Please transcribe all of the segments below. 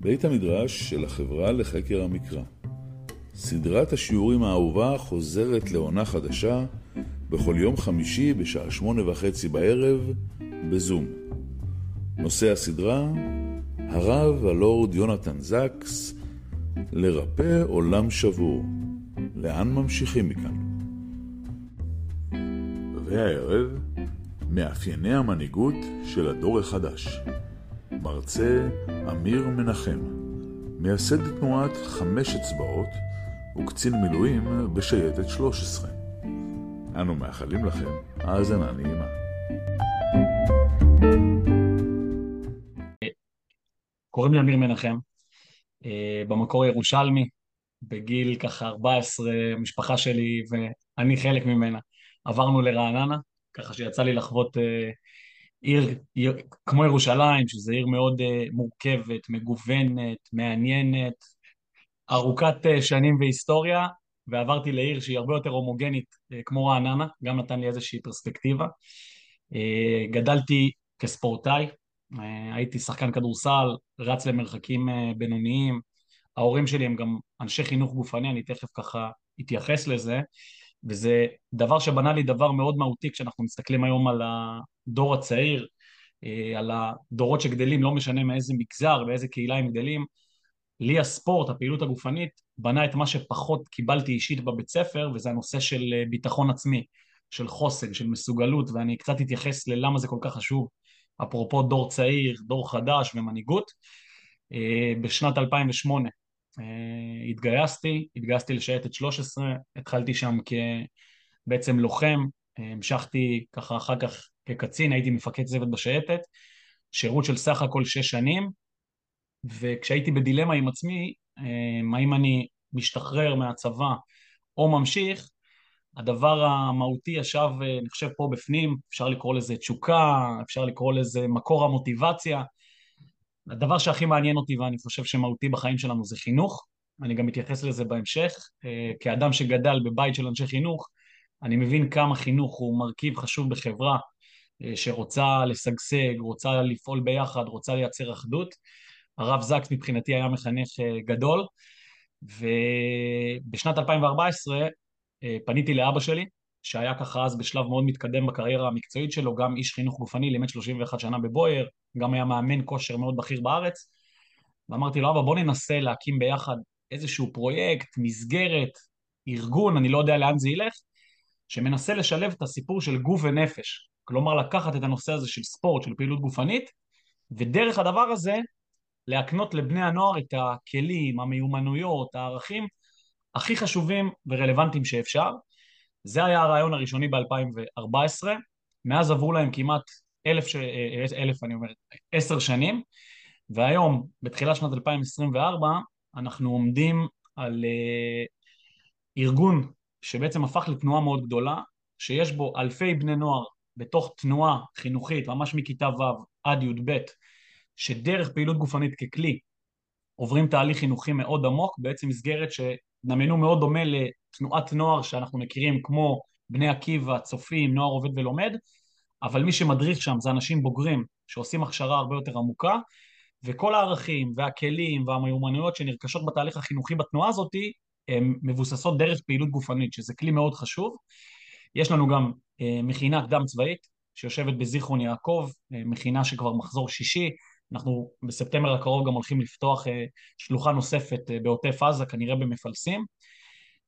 בית המדרש של החברה לחקר המקרא. סדרת השיעורים האהובה חוזרת לעונה חדשה בכל יום חמישי בשעה שמונה וחצי בערב בזום. נושא הסדרה, הרב הלורד יונתן זקס, לרפא עולם שבור. לאן ממשיכים מכאן? והערב, מאפייני המנהיגות של הדור החדש. מרצה אמיר מנחם, מייסד תנועת חמש אצבעות וקצין מילואים בשייטת 13. אנו מאחלים לכם האזנה נעימה. קוראים לי אמיר מנחם, אה, במקור ירושלמי, בגיל ככה 14, המשפחה שלי ואני חלק ממנה. עברנו לרעננה, ככה שיצא לי לחוות אה, עיר, עיר כמו ירושלים, שזו עיר מאוד אה, מורכבת, מגוונת, מעניינת, ארוכת אה, שנים והיסטוריה, ועברתי לעיר שהיא הרבה יותר הומוגנית אה, כמו רעננה, גם נתן לי איזושהי פרספקטיבה. אה, גדלתי כספורטאי, אה, הייתי שחקן כדורסל, רץ למרחקים אה, בינוניים, ההורים שלי הם גם אנשי חינוך גופני, אני תכף ככה אתייחס לזה, וזה דבר שבנה לי דבר מאוד מהותי כשאנחנו מסתכלים היום על הדור הצעיר, אה, על הדורות שגדלים, לא משנה מאיזה מגזר, באיזה קהילה הם גדלים. לי הספורט, הפעילות הגופנית, בנה את מה שפחות קיבלתי אישית בבית ספר, וזה הנושא של אה, ביטחון עצמי, של חוסן, של מסוגלות, ואני קצת אתייחס ללמה זה כל כך חשוב, אפרופו דור צעיר, דור חדש ומנהיגות. אה, בשנת 2008 התגייסתי, התגייסתי לשייטת 13, התחלתי שם כבעצם לוחם, המשכתי ככה אחר כך כקצין, הייתי מפקד צוות בשייטת, שירות של סך הכל שש שנים, וכשהייתי בדילמה עם עצמי, האם אני משתחרר מהצבא או ממשיך, הדבר המהותי ישב, אני חושב, פה בפנים, אפשר לקרוא לזה תשוקה, אפשר לקרוא לזה מקור המוטיבציה. הדבר שהכי מעניין אותי ואני חושב שמהותי בחיים שלנו זה חינוך, אני גם מתייחס לזה בהמשך. כאדם שגדל בבית של אנשי חינוך, אני מבין כמה חינוך הוא מרכיב חשוב בחברה שרוצה לשגשג, רוצה לפעול ביחד, רוצה לייצר אחדות. הרב זקס מבחינתי היה מחנך גדול, ובשנת 2014 פניתי לאבא שלי, שהיה ככה אז בשלב מאוד מתקדם בקריירה המקצועית שלו, גם איש חינוך גופני, לימד 31 שנה בבויאר, גם היה מאמן כושר מאוד בכיר בארץ, ואמרתי לו, אבא, בוא ננסה להקים ביחד איזשהו פרויקט, מסגרת, ארגון, אני לא יודע לאן זה ילך, שמנסה לשלב את הסיפור של גוף ונפש. כלומר, לקחת את הנושא הזה של ספורט, של פעילות גופנית, ודרך הדבר הזה להקנות לבני הנוער את הכלים, המיומנויות, הערכים הכי חשובים ורלוונטיים שאפשר. זה היה הרעיון הראשוני ב-2014, מאז עברו להם כמעט אלף, ש... אלף אני אומר, עשר שנים, והיום, בתחילת שנת 2024, אנחנו עומדים על uh, ארגון שבעצם הפך לתנועה מאוד גדולה, שיש בו אלפי בני נוער בתוך תנועה חינוכית, ממש מכיתה ו' עד י"ב, שדרך פעילות גופנית ככלי עוברים תהליך חינוכי מאוד עמוק, בעצם מסגרת שנמנו מאוד דומה לתנועת נוער שאנחנו מכירים כמו בני עקיבא, צופים, נוער עובד ולומד, אבל מי שמדריך שם זה אנשים בוגרים שעושים הכשרה הרבה יותר עמוקה, וכל הערכים והכלים והמיומנויות שנרכשות בתהליך החינוכי בתנועה הזאת הן מבוססות דרך פעילות גופנית, שזה כלי מאוד חשוב. יש לנו גם אה, מכינה קדם צבאית שיושבת בזיכרון יעקב, אה, מכינה שכבר מחזור שישי, אנחנו בספטמבר הקרוב גם הולכים לפתוח אה, שלוחה נוספת בעוטף עזה, כנראה במפלסים.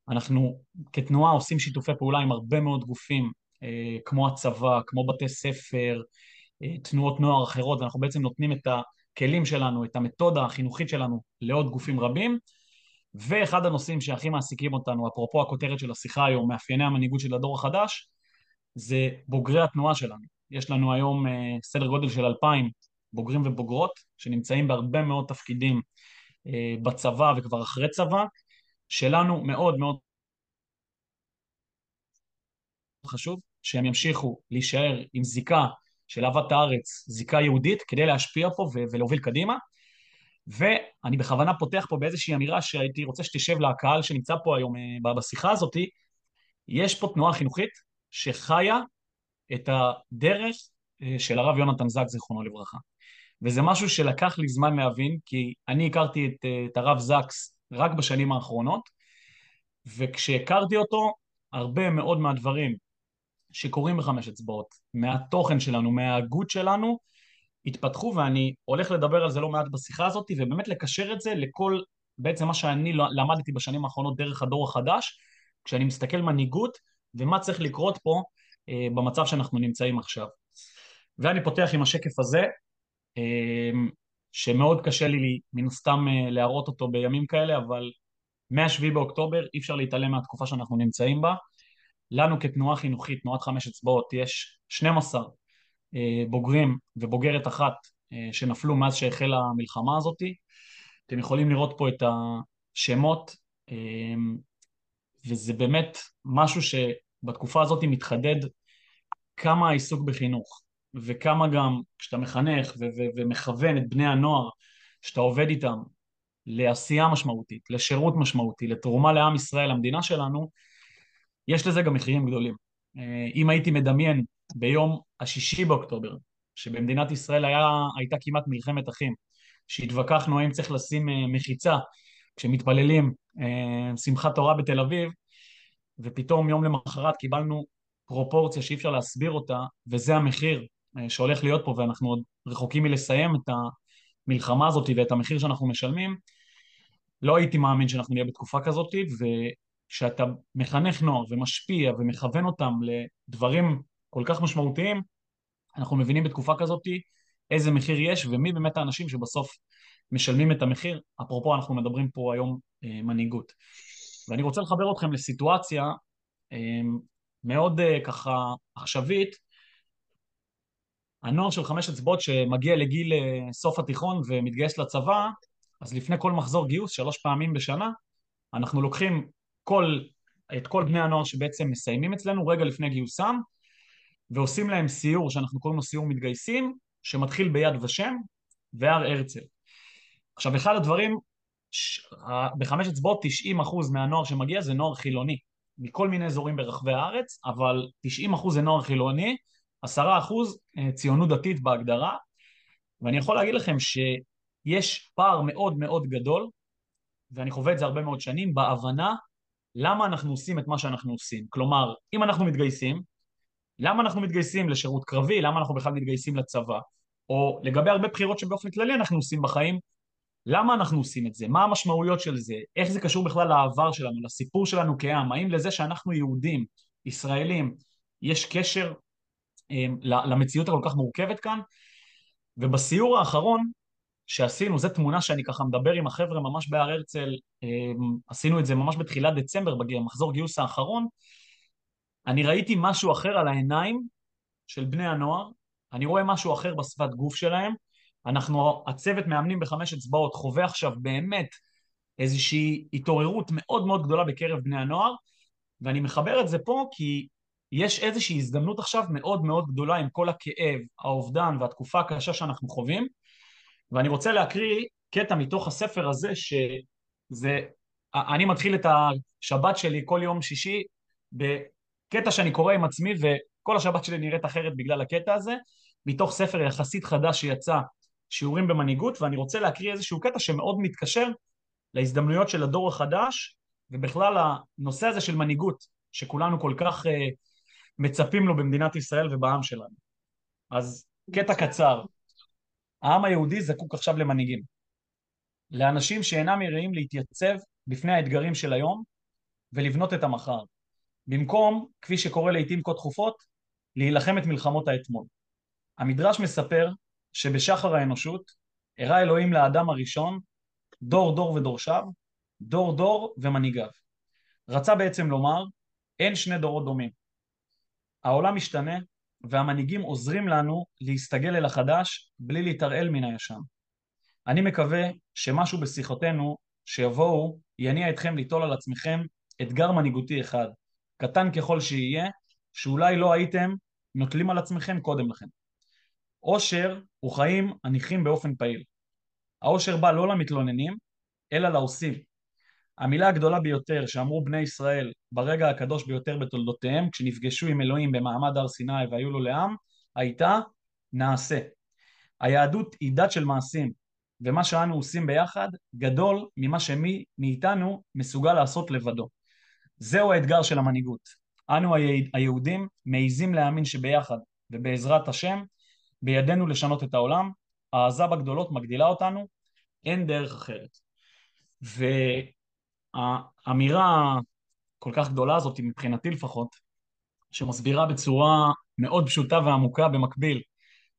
אנחנו כתנועה עושים שיתופי פעולה עם הרבה מאוד גופים, כמו הצבא, כמו בתי ספר, תנועות נוער אחרות, ואנחנו בעצם נותנים את הכלים שלנו, את המתודה החינוכית שלנו לעוד גופים רבים. ואחד הנושאים שהכי מעסיקים אותנו, אפרופו הכותרת של השיחה היום, מאפייני המנהיגות של הדור החדש, זה בוגרי התנועה שלנו. יש לנו היום uh, סדר גודל של אלפיים בוגרים ובוגרות, שנמצאים בהרבה מאוד תפקידים uh, בצבא וכבר אחרי צבא, שלנו מאוד מאוד חשוב שהם ימשיכו להישאר עם זיקה של אהבת הארץ, זיקה יהודית, כדי להשפיע פה ולהוביל קדימה. ואני בכוונה פותח פה באיזושהי אמירה שהייתי רוצה שתשב לקהל שנמצא פה היום אה, בשיחה הזאת, יש פה תנועה חינוכית שחיה את הדרך אה, של הרב יונתן זק, זיכרונו לברכה. וזה משהו שלקח לי זמן להבין, כי אני הכרתי את, את הרב זקס רק בשנים האחרונות, וכשהכרתי אותו, הרבה מאוד מהדברים שקורים בחמש אצבעות, מהתוכן שלנו, מההגות שלנו, התפתחו, ואני הולך לדבר על זה לא מעט בשיחה הזאת, ובאמת לקשר את זה לכל, בעצם מה שאני למדתי בשנים האחרונות דרך הדור החדש, כשאני מסתכל מנהיגות, ומה צריך לקרות פה אה, במצב שאנחנו נמצאים עכשיו. ואני פותח עם השקף הזה, אה, שמאוד קשה לי מן הסתם אה, להראות אותו בימים כאלה, אבל מ-7 באוקטובר אי אפשר להתעלם מהתקופה שאנחנו נמצאים בה. לנו כתנועה חינוכית, תנועת חמש אצבעות, יש 12 אה, בוגרים ובוגרת אחת אה, שנפלו מאז שהחלה המלחמה הזאת. אתם יכולים לראות פה את השמות, אה, וזה באמת משהו שבתקופה הזאת מתחדד כמה העיסוק בחינוך, וכמה גם כשאתה מחנך ו- ו- ומכוון את בני הנוער שאתה עובד איתם לעשייה משמעותית, לשירות משמעותי, לתרומה לעם ישראל, למדינה שלנו, יש לזה גם מחירים גדולים. אם הייתי מדמיין ביום השישי באוקטובר, שבמדינת ישראל היה, הייתה כמעט מלחמת אחים, שהתווכחנו האם צריך לשים אה, מחיצה כשמתפללים אה, שמחת תורה בתל אביב, ופתאום יום למחרת קיבלנו פרופורציה שאי אפשר להסביר אותה, וזה המחיר אה, שהולך להיות פה, ואנחנו עוד רחוקים מלסיים את המלחמה הזאת ואת המחיר שאנחנו משלמים, לא הייתי מאמין שאנחנו נהיה בתקופה כזאת, וכשאתה מחנך נוער ומשפיע ומכוון אותם לדברים כל כך משמעותיים, אנחנו מבינים בתקופה כזאת איזה מחיר יש ומי באמת האנשים שבסוף משלמים את המחיר. אפרופו, אנחנו מדברים פה היום אה, מנהיגות. ואני רוצה לחבר אתכם לסיטואציה אה, מאוד אה, ככה עכשווית. הנוער של חמש אצבעות שמגיע לגיל אה, סוף התיכון ומתגייס לצבא, אז לפני כל מחזור גיוס, שלוש פעמים בשנה, אנחנו לוקחים כל, את כל בני הנוער שבעצם מסיימים אצלנו רגע לפני גיוסם, ועושים להם סיור שאנחנו קוראים לו סיור מתגייסים, שמתחיל ביד ושם והר הרצל. עכשיו, אחד הדברים, ש... בחמש אצבעות 90% מהנוער שמגיע זה נוער חילוני, מכל מיני אזורים ברחבי הארץ, אבל 90% זה נוער חילוני, 10% אה, ציונות דתית בהגדרה, ואני יכול להגיד לכם שיש פער מאוד מאוד גדול, ואני חווה את זה הרבה מאוד שנים, בהבנה למה אנחנו עושים את מה שאנחנו עושים. כלומר, אם אנחנו מתגייסים, למה אנחנו מתגייסים לשירות קרבי, למה אנחנו בכלל מתגייסים לצבא, או לגבי הרבה בחירות שבאופן כללי אנחנו עושים בחיים, למה אנחנו עושים את זה, מה המשמעויות של זה, איך זה קשור בכלל לעבר שלנו, לסיפור שלנו כעם, האם לזה שאנחנו יהודים, ישראלים, יש קשר um, למציאות הכל כך מורכבת כאן, ובסיור האחרון שעשינו, זו תמונה שאני ככה מדבר עם החבר'ה ממש בהר הרצל, um, עשינו את זה ממש בתחילת דצמבר, במחזור גיוס האחרון, אני ראיתי משהו אחר על העיניים של בני הנוער, אני רואה משהו אחר בשפת גוף שלהם. אנחנו, הצוות מאמנים בחמש אצבעות חווה עכשיו באמת איזושהי התעוררות מאוד מאוד גדולה בקרב בני הנוער, ואני מחבר את זה פה כי יש איזושהי הזדמנות עכשיו מאוד מאוד גדולה עם כל הכאב, האובדן והתקופה הקשה שאנחנו חווים, ואני רוצה להקריא קטע מתוך הספר הזה, שזה, אני מתחיל את השבת שלי כל יום שישי קטע שאני קורא עם עצמי וכל השבת שלי נראית אחרת בגלל הקטע הזה, מתוך ספר יחסית חדש שיצא, שיעורים במנהיגות, ואני רוצה להקריא איזשהו קטע שמאוד מתקשר להזדמנויות של הדור החדש, ובכלל הנושא הזה של מנהיגות, שכולנו כל כך uh, מצפים לו במדינת ישראל ובעם שלנו. אז קטע קצר. העם היהודי זקוק עכשיו למנהיגים. לאנשים שאינם יראים להתייצב בפני האתגרים של היום ולבנות את המחר. במקום, כפי שקורה לעיתים כה תכופות, להילחם את מלחמות האתמול. המדרש מספר שבשחר האנושות הראה אלוהים לאדם הראשון דור דור ודורשיו, דור דור ומנהיגיו. רצה בעצם לומר, אין שני דורות דומים. העולם משתנה והמנהיגים עוזרים לנו להסתגל אל החדש בלי להתערעל מן הישן. אני מקווה שמשהו בשיחותינו שיבואו יניע אתכם ליטול על עצמכם אתגר מנהיגותי אחד, קטן ככל שיהיה, שאולי לא הייתם נוטלים על עצמכם קודם לכן. עושר הוא חיים הניחים באופן פעיל. העושר בא לא למתלוננים, אלא לעושים. המילה הגדולה ביותר שאמרו בני ישראל ברגע הקדוש ביותר בתולדותיהם, כשנפגשו עם אלוהים במעמד הר סיני והיו לו לעם, הייתה נעשה. היהדות היא דת של מעשים, ומה שאנו עושים ביחד גדול ממה שמי מאיתנו מסוגל לעשות לבדו. זהו האתגר של המנהיגות. אנו היהודים מעיזים להאמין שביחד ובעזרת השם בידינו לשנות את העולם, העזה בגדולות מגדילה אותנו, אין דרך אחרת. והאמירה הכל כך גדולה הזאת, מבחינתי לפחות, שמסבירה בצורה מאוד פשוטה ועמוקה במקביל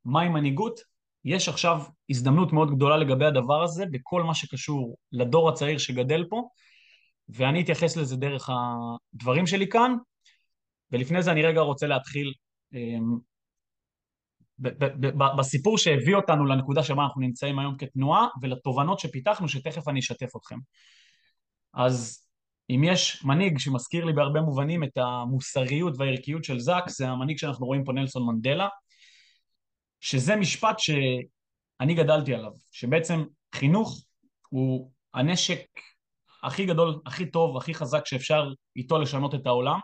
מהי מנהיגות, יש עכשיו הזדמנות מאוד גדולה לגבי הדבר הזה בכל מה שקשור לדור הצעיר שגדל פה, ואני אתייחס לזה דרך הדברים שלי כאן, ולפני זה אני רגע רוצה להתחיל אמ, בסיפור שהביא אותנו לנקודה שבה אנחנו נמצאים היום כתנועה ולתובנות שפיתחנו שתכף אני אשתף אתכם. אז אם יש מנהיג שמזכיר לי בהרבה מובנים את המוסריות והערכיות של זאק, זה המנהיג שאנחנו רואים פה נלסון מנדלה, שזה משפט שאני גדלתי עליו, שבעצם חינוך הוא הנשק הכי גדול, הכי טוב, הכי חזק שאפשר איתו לשנות את העולם.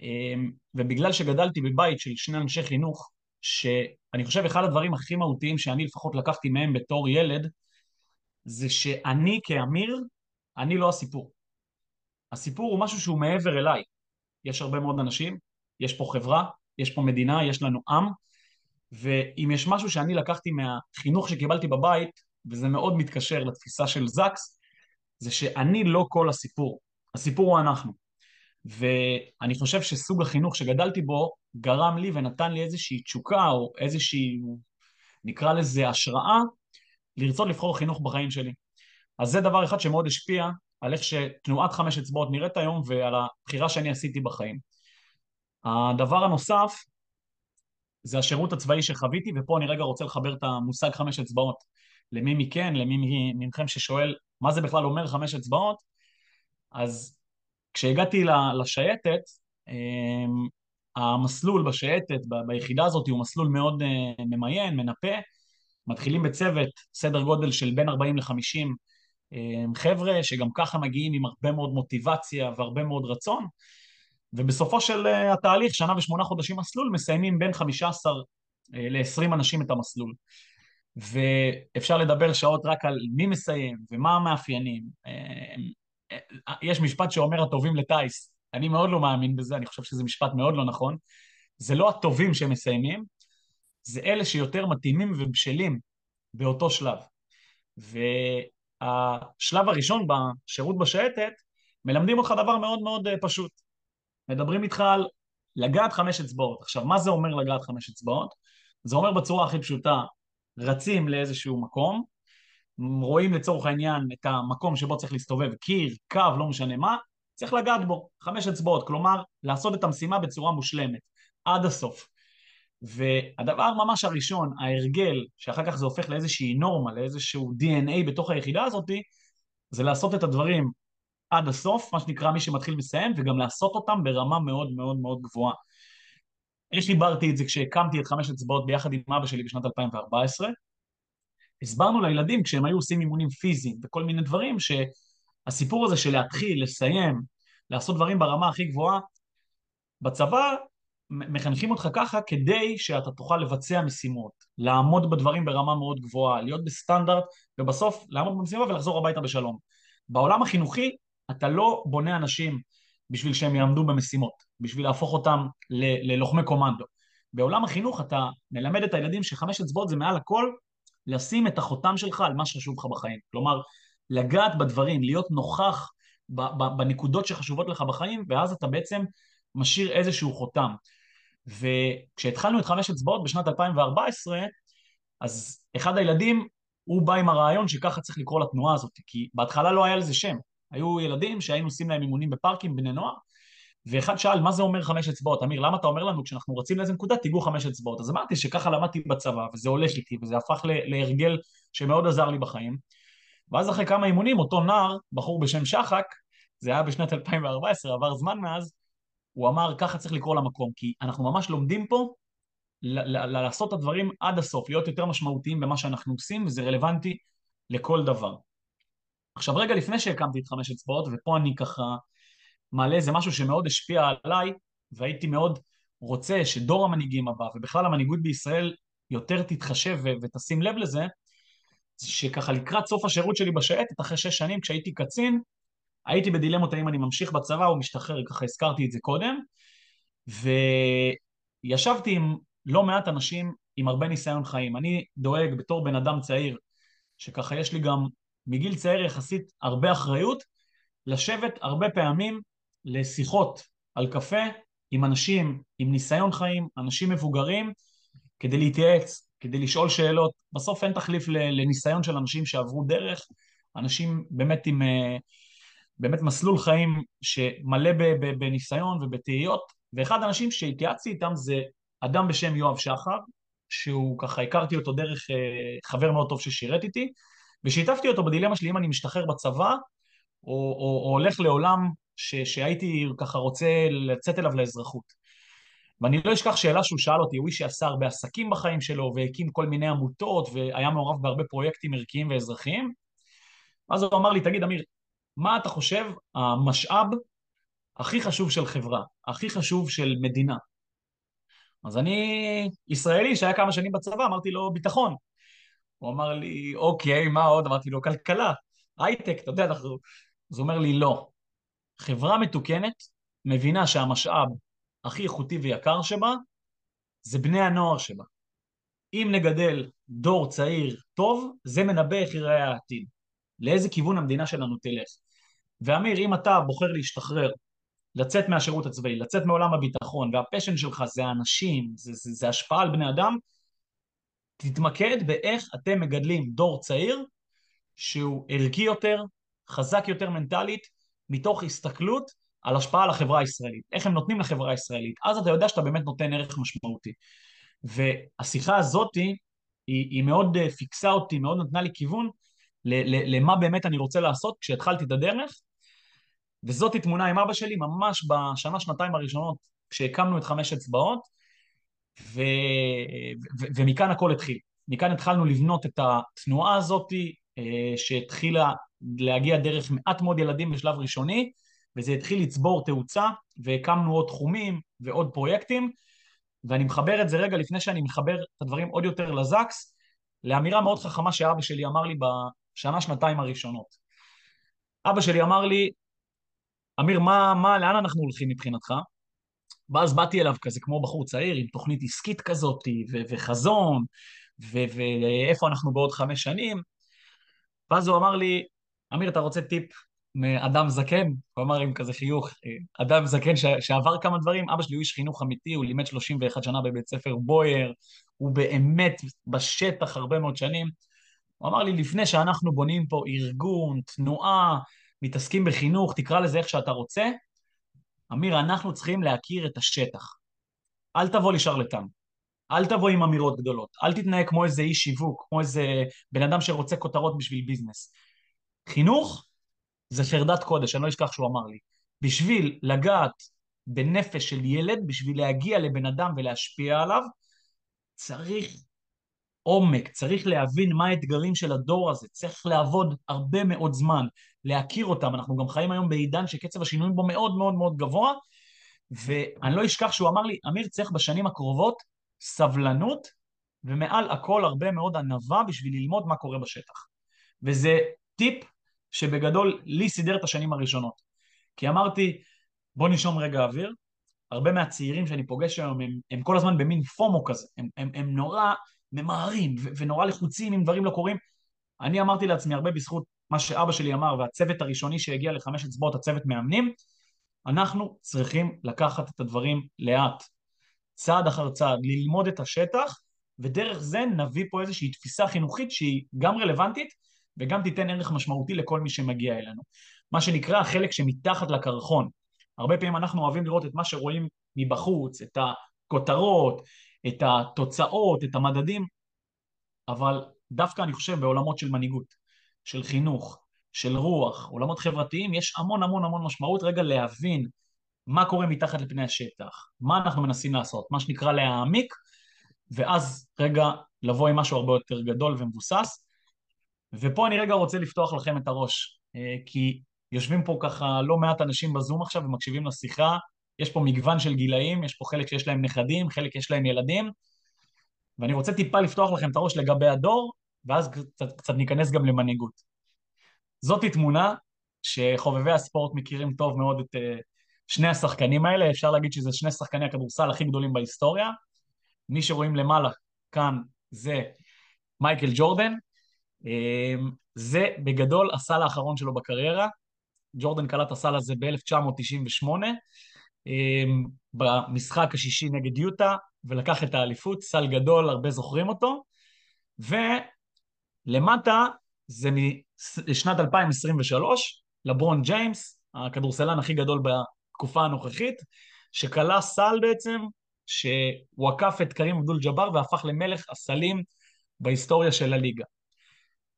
אמ, ובגלל שגדלתי בבית של שני אנשי חינוך, שאני חושב אחד הדברים הכי מהותיים שאני לפחות לקחתי מהם בתור ילד, זה שאני כאמיר, אני לא הסיפור. הסיפור הוא משהו שהוא מעבר אליי. יש הרבה מאוד אנשים, יש פה חברה, יש פה מדינה, יש לנו עם, ואם יש משהו שאני לקחתי מהחינוך שקיבלתי בבית, וזה מאוד מתקשר לתפיסה של זקס, זה שאני לא כל הסיפור, הסיפור הוא אנחנו. ואני חושב שסוג החינוך שגדלתי בו גרם לי ונתן לי איזושהי תשוקה או איזושהי, נקרא לזה השראה, לרצות לבחור חינוך בחיים שלי. אז זה דבר אחד שמאוד השפיע על איך שתנועת חמש אצבעות נראית היום ועל הבחירה שאני עשיתי בחיים. הדבר הנוסף זה השירות הצבאי שחוויתי, ופה אני רגע רוצה לחבר את המושג חמש אצבעות. למי מכן, למי מכם ששואל מה זה בכלל אומר חמש אצבעות, אז כשהגעתי לשייטת, אמ, המסלול בשייטת, ביחידה הזאת, הוא מסלול מאוד אה, ממיין, מנפה. מתחילים בצוות, סדר גודל של בין 40 ל-50 אמ, חבר'ה, שגם ככה מגיעים עם הרבה מאוד מוטיבציה והרבה מאוד רצון, ובסופו של אה, התהליך, שנה ושמונה חודשים מסלול, מסיימים בין 15 אה, ל-20 אנשים את המסלול. ואפשר לדבר שעות רק על מי מסיים ומה המאפיינים. אמ, יש משפט שאומר הטובים לטיס, אני מאוד לא מאמין בזה, אני חושב שזה משפט מאוד לא נכון. זה לא הטובים שמסיימים, זה אלה שיותר מתאימים ובשלים באותו שלב. והשלב הראשון בשירות בשייטת, מלמדים אותך דבר מאוד מאוד אה, פשוט. מדברים איתך על לגעת חמש אצבעות. עכשיו, מה זה אומר לגעת חמש אצבעות? זה אומר בצורה הכי פשוטה, רצים לאיזשהו מקום, רואים לצורך העניין את המקום שבו צריך להסתובב, קיר, קו, לא משנה מה, צריך לגעת בו, חמש אצבעות, כלומר לעשות את המשימה בצורה מושלמת, עד הסוף. והדבר ממש הראשון, ההרגל, שאחר כך זה הופך לאיזושהי נורמה, לאיזשהו DNA בתוך היחידה הזאת, זה לעשות את הדברים עד הסוף, מה שנקרא מי שמתחיל מסיים, וגם לעשות אותם ברמה מאוד מאוד מאוד גבוהה. איך דיברתי את זה כשהקמתי את חמש אצבעות ביחד עם אבא שלי בשנת 2014, הסברנו לילדים כשהם היו עושים אימונים פיזיים וכל מיני דברים, שהסיפור הזה של להתחיל, לסיים, לעשות דברים ברמה הכי גבוהה, בצבא מחנכים אותך ככה כדי שאתה תוכל לבצע משימות, לעמוד בדברים ברמה מאוד גבוהה, להיות בסטנדרט, ובסוף לעמוד במשימה ולחזור הביתה בשלום. בעולם החינוכי אתה לא בונה אנשים בשביל שהם יעמדו במשימות, בשביל להפוך אותם ללוחמי קומנדו. בעולם החינוך אתה מלמד את הילדים שחמש אצבעות זה מעל הכל לשים את החותם שלך על מה שחשוב לך בחיים. כלומר, לגעת בדברים, להיות נוכח בנקודות שחשובות לך בחיים, ואז אתה בעצם משאיר איזשהו חותם. וכשהתחלנו את חמש אצבעות בשנת 2014, אז אחד הילדים, הוא בא עם הרעיון שככה צריך לקרוא לתנועה הזאת, כי בהתחלה לא היה לזה שם. היו ילדים שהיינו עושים להם אימונים בפארקים, בני נוער, ואחד שאל, מה זה אומר חמש אצבעות? אמיר, למה אתה אומר לנו כשאנחנו רצים לאיזה נקודה, תיגעו חמש אצבעות? אז אמרתי שככה למדתי בצבא, וזה הולך איתי, וזה הפך להרגל שמאוד עזר לי בחיים. ואז אחרי כמה אימונים, אותו נער, בחור בשם שחק, זה היה בשנת 2014, עבר זמן מאז, הוא אמר, ככה צריך לקרוא למקום, כי אנחנו ממש לומדים פה לעשות את הדברים עד הסוף, להיות יותר משמעותיים במה שאנחנו עושים, וזה רלוונטי לכל דבר. עכשיו רגע לפני שהקמתי את חמש אצבעות, ופה אני ככה מעלה איזה משהו שמאוד השפיע עליי, והייתי מאוד רוצה שדור המנהיגים הבא, ובכלל המנהיגות בישראל, יותר תתחשב ותשים לב לזה, שככה לקראת סוף השירות שלי בשייטת, אחרי שש שנים כשהייתי קצין, הייתי בדילמות האם אני ממשיך בצבא או משתחרר, ככה הזכרתי את זה קודם, וישבתי עם לא מעט אנשים עם הרבה ניסיון חיים. אני דואג בתור בן אדם צעיר, שככה יש לי גם מגיל צעיר יחסית הרבה אחריות, לשבת הרבה פעמים לשיחות על קפה עם אנשים עם ניסיון חיים, אנשים מבוגרים, כדי להתייעץ, כדי לשאול שאלות. בסוף אין תחליף לניסיון של אנשים שעברו דרך, אנשים באמת עם אה, באמת מסלול חיים שמלא בניסיון ובתהיות, ואחד האנשים שהתייעצתי איתם זה אדם בשם יואב שחר, שהוא ככה הכרתי אותו דרך אה, חבר מאוד טוב ששירת איתי, ושיתפתי אותו בדילמה שלי אם אני משתחרר בצבא, או, או, או הולך לעולם ש, שהייתי ככה רוצה לצאת אליו לאזרחות. ואני לא אשכח שאלה שהוא שאל אותי, הוא איש שעשה הרבה עסקים בחיים שלו והקים כל מיני עמותות והיה מעורב בהרבה פרויקטים ערכיים ואזרחיים. אז הוא אמר לי, תגיד אמיר, מה אתה חושב המשאב הכי חשוב של חברה, הכי חשוב של מדינה? אז אני ישראלי שהיה כמה שנים בצבא, אמרתי לו ביטחון. הוא אמר לי, אוקיי, מה עוד? אמרתי לו, כלכלה, הייטק, אתה יודע, אנחנו... אז הוא אומר לי, לא. חברה מתוקנת מבינה שהמשאב הכי איכותי ויקר שבה זה בני הנוער שבה. אם נגדל דור צעיר טוב, זה מנבא איך ייראה העתיד. לאיזה כיוון המדינה שלנו תלך. ואמיר, אם אתה בוחר להשתחרר, לצאת מהשירות הצבאי, לצאת מעולם הביטחון, והפשן שלך זה האנשים, זה, זה, זה השפעה על בני אדם, תתמקד באיך אתם מגדלים דור צעיר שהוא ערכי יותר, חזק יותר מנטלית, מתוך הסתכלות על השפעה על החברה הישראלית, איך הם נותנים לחברה הישראלית, אז אתה יודע שאתה באמת נותן ערך משמעותי. והשיחה הזאתי, היא, היא מאוד אה, פיקסה אותי, מאוד נתנה לי כיוון למה באמת אני רוצה לעשות כשהתחלתי את הדרך, וזאתי תמונה עם אבא שלי ממש בשנה, שנתיים הראשונות, כשהקמנו את חמש אצבעות, ו... ו... ומכאן הכל התחיל. מכאן התחלנו לבנות את התנועה הזאת, אה, שהתחילה להגיע דרך מעט מאוד ילדים בשלב ראשוני, וזה התחיל לצבור תאוצה, והקמנו עוד תחומים ועוד פרויקטים, ואני מחבר את זה רגע לפני שאני מחבר את הדברים עוד יותר לזקס, לאמירה מאוד חכמה שאבא שלי אמר לי בשנה, שנתיים הראשונות. אבא שלי אמר לי, אמיר, מה, מה, לאן אנחנו הולכים מבחינתך? ואז באתי אליו כזה כמו בחור צעיר, עם תוכנית עסקית כזאת, ו- וחזון, ואיפה אנחנו בעוד חמש שנים. ואז הוא אמר לי, אמיר, אתה רוצה טיפ מאדם זקן? הוא אמר עם כזה חיוך, אדם זקן ש- שעבר כמה דברים, אבא שלי הוא איש חינוך אמיתי, הוא לימד 31 שנה בבית ספר בוייר, הוא באמת בשטח הרבה מאוד שנים. הוא אמר לי, לפני שאנחנו בונים פה ארגון, תנועה, מתעסקים בחינוך, תקרא לזה איך שאתה רוצה, אמיר, אנחנו צריכים להכיר את השטח. אל תבוא לשרלטן. אל תבוא עם אמירות גדולות. אל תתנהג כמו איזה איש שיווק, כמו איזה בן אדם שרוצה כותרות בשביל ביזנס. חינוך זה חרדת קודש, אני לא אשכח שהוא אמר לי. בשביל לגעת בנפש של ילד, בשביל להגיע לבן אדם ולהשפיע עליו, צריך עומק, צריך להבין מה האתגרים של הדור הזה, צריך לעבוד הרבה מאוד זמן, להכיר אותם, אנחנו גם חיים היום בעידן שקצב השינויים בו מאוד מאוד מאוד גבוה, ואני לא אשכח שהוא אמר לי, אמיר צריך בשנים הקרובות סבלנות, ומעל הכל הרבה מאוד ענווה בשביל ללמוד מה קורה בשטח. וזה טיפ שבגדול לי סידר את השנים הראשונות. כי אמרתי, בוא נשום רגע אוויר, הרבה מהצעירים שאני פוגש היום הם, הם כל הזמן במין פומו כזה, הם, הם, הם נורא ממהרים ונורא לחוצים אם דברים לא קורים. אני אמרתי לעצמי הרבה בזכות מה שאבא שלי אמר והצוות הראשוני שהגיע לחמש אצבעות, הצוות מאמנים, אנחנו צריכים לקחת את הדברים לאט, צעד אחר צעד, ללמוד את השטח, ודרך זה נביא פה איזושהי תפיסה חינוכית שהיא גם רלוונטית וגם תיתן ערך משמעותי לכל מי שמגיע אלינו. מה שנקרא החלק שמתחת לקרחון. הרבה פעמים אנחנו אוהבים לראות את מה שרואים מבחוץ, את הכותרות, את התוצאות, את המדדים, אבל דווקא אני חושב בעולמות של מנהיגות, של חינוך, של רוח, עולמות חברתיים, יש המון המון המון משמעות רגע להבין מה קורה מתחת לפני השטח, מה אנחנו מנסים לעשות, מה שנקרא להעמיק, ואז רגע לבוא עם משהו הרבה יותר גדול ומבוסס. ופה אני רגע רוצה לפתוח לכם את הראש, אה, כי יושבים פה ככה לא מעט אנשים בזום עכשיו ומקשיבים לשיחה, יש פה מגוון של גילאים, יש פה חלק שיש להם נכדים, חלק יש להם ילדים, ואני רוצה טיפה לפתוח לכם את הראש לגבי הדור, ואז קצת, קצת ניכנס גם למנהיגות. זאתי תמונה שחובבי הספורט מכירים טוב מאוד את uh, שני השחקנים האלה, אפשר להגיד שזה שני שחקני הכדורסל הכי גדולים בהיסטוריה. מי שרואים למעלה כאן זה מייקל ג'ורדן, זה בגדול הסל האחרון שלו בקריירה, ג'ורדן קלט הסל הזה ב-1998, uh, במשחק השישי נגד יוטה, ולקח את האליפות, סל גדול, הרבה זוכרים אותו, ולמטה זה משנת 2023, לברון ג'יימס, הכדורסלן הכי גדול בתקופה הנוכחית, שכלה סל בעצם, שהוא עקף את קרים אבדול ג'אבר והפך למלך הסלים בהיסטוריה של הליגה.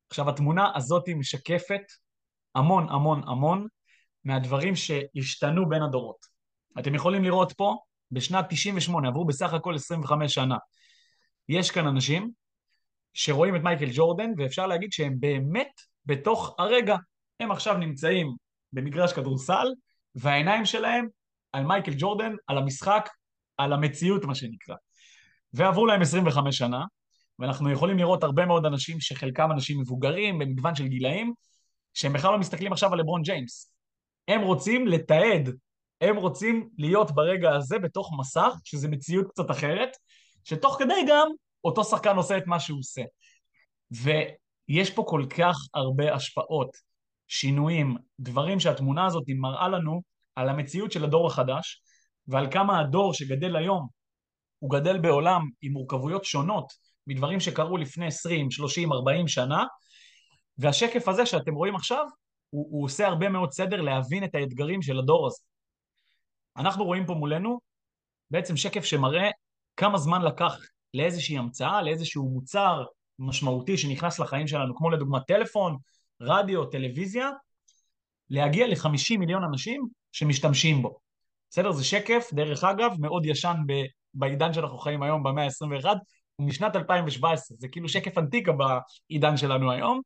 עכשיו, התמונה הזאת משקפת המון המון המון מהדברים שהשתנו בין הדורות. אתם יכולים לראות פה, בשנת 98, עברו בסך הכל 25 שנה. יש כאן אנשים שרואים את מייקל ג'ורדן, ואפשר להגיד שהם באמת בתוך הרגע. הם עכשיו נמצאים במגרש כדורסל, והעיניים שלהם על מייקל ג'ורדן, על המשחק, על המציאות, מה שנקרא. ועברו להם 25 שנה, ואנחנו יכולים לראות הרבה מאוד אנשים שחלקם אנשים מבוגרים, במגוון של גילאים, שהם בכלל לא מסתכלים עכשיו על לברון ג'יימס. הם רוצים לתעד, הם רוצים להיות ברגע הזה בתוך מסך, שזה מציאות קצת אחרת, שתוך כדי גם אותו שחקן עושה את מה שהוא עושה. ויש פה כל כך הרבה השפעות, שינויים, דברים שהתמונה הזאת מראה לנו על המציאות של הדור החדש, ועל כמה הדור שגדל היום, הוא גדל בעולם עם מורכבויות שונות מדברים שקרו לפני 20, 30, 40 שנה, והשקף הזה שאתם רואים עכשיו, הוא, הוא עושה הרבה מאוד סדר להבין את האתגרים של הדור הזה. אנחנו רואים פה מולנו בעצם שקף שמראה כמה זמן לקח לאיזושהי המצאה, לאיזשהו מוצר משמעותי שנכנס לחיים שלנו, כמו לדוגמה טלפון, רדיו, טלוויזיה, להגיע ל-50 מיליון אנשים שמשתמשים בו. בסדר? זה שקף, דרך אגב, מאוד ישן ב- בעידן שאנחנו חיים היום, במאה ה-21, הוא משנת 2017, זה כאילו שקף אנטיקה בעידן שלנו היום.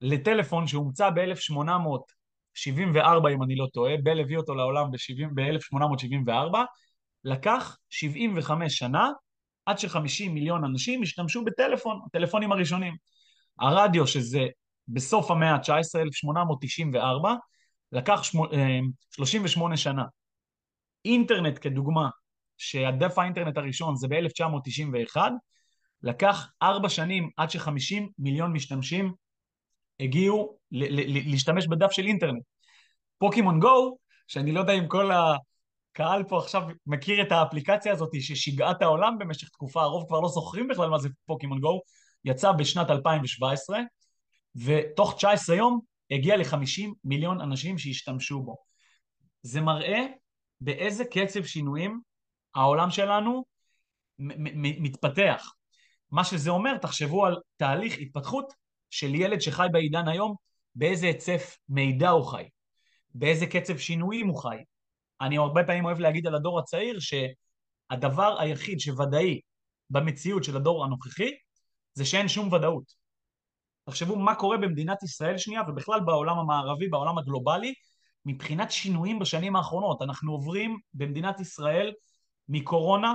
לטלפון שהומצא ב-1874, אם אני לא טועה, בל הביא אותו לעולם ב-1874, לקח 75 שנה עד ש-50 מיליון אנשים השתמשו בטלפון, הטלפונים הראשונים. הרדיו, שזה בסוף המאה ה-19, 1894, לקח 38 אה, שנה. אינטרנט כדוגמה, שהדף האינטרנט הראשון זה ב-1991, לקח ארבע שנים עד ש-50 מיליון משתמשים הגיעו להשתמש בדף של אינטרנט. פוקימון גו, שאני לא יודע אם כל הקהל פה עכשיו מכיר את האפליקציה הזאת ששיגעה את העולם במשך תקופה, הרוב כבר לא זוכרים בכלל מה זה פוקימון גו, יצא בשנת 2017, ותוך 19 יום הגיע ל-50 מיליון אנשים שהשתמשו בו. זה מראה באיזה קצב שינויים העולם שלנו מתפתח. מה שזה אומר, תחשבו על תהליך התפתחות של ילד שחי בעידן היום, באיזה היצף מידע הוא חי, באיזה קצב שינויים הוא חי. אני הרבה פעמים אוהב להגיד על הדור הצעיר שהדבר היחיד שוודאי במציאות של הדור הנוכחי זה שאין שום ודאות. תחשבו מה קורה במדינת ישראל שנייה ובכלל בעולם המערבי, בעולם הגלובלי, מבחינת שינויים בשנים האחרונות. אנחנו עוברים במדינת ישראל מקורונה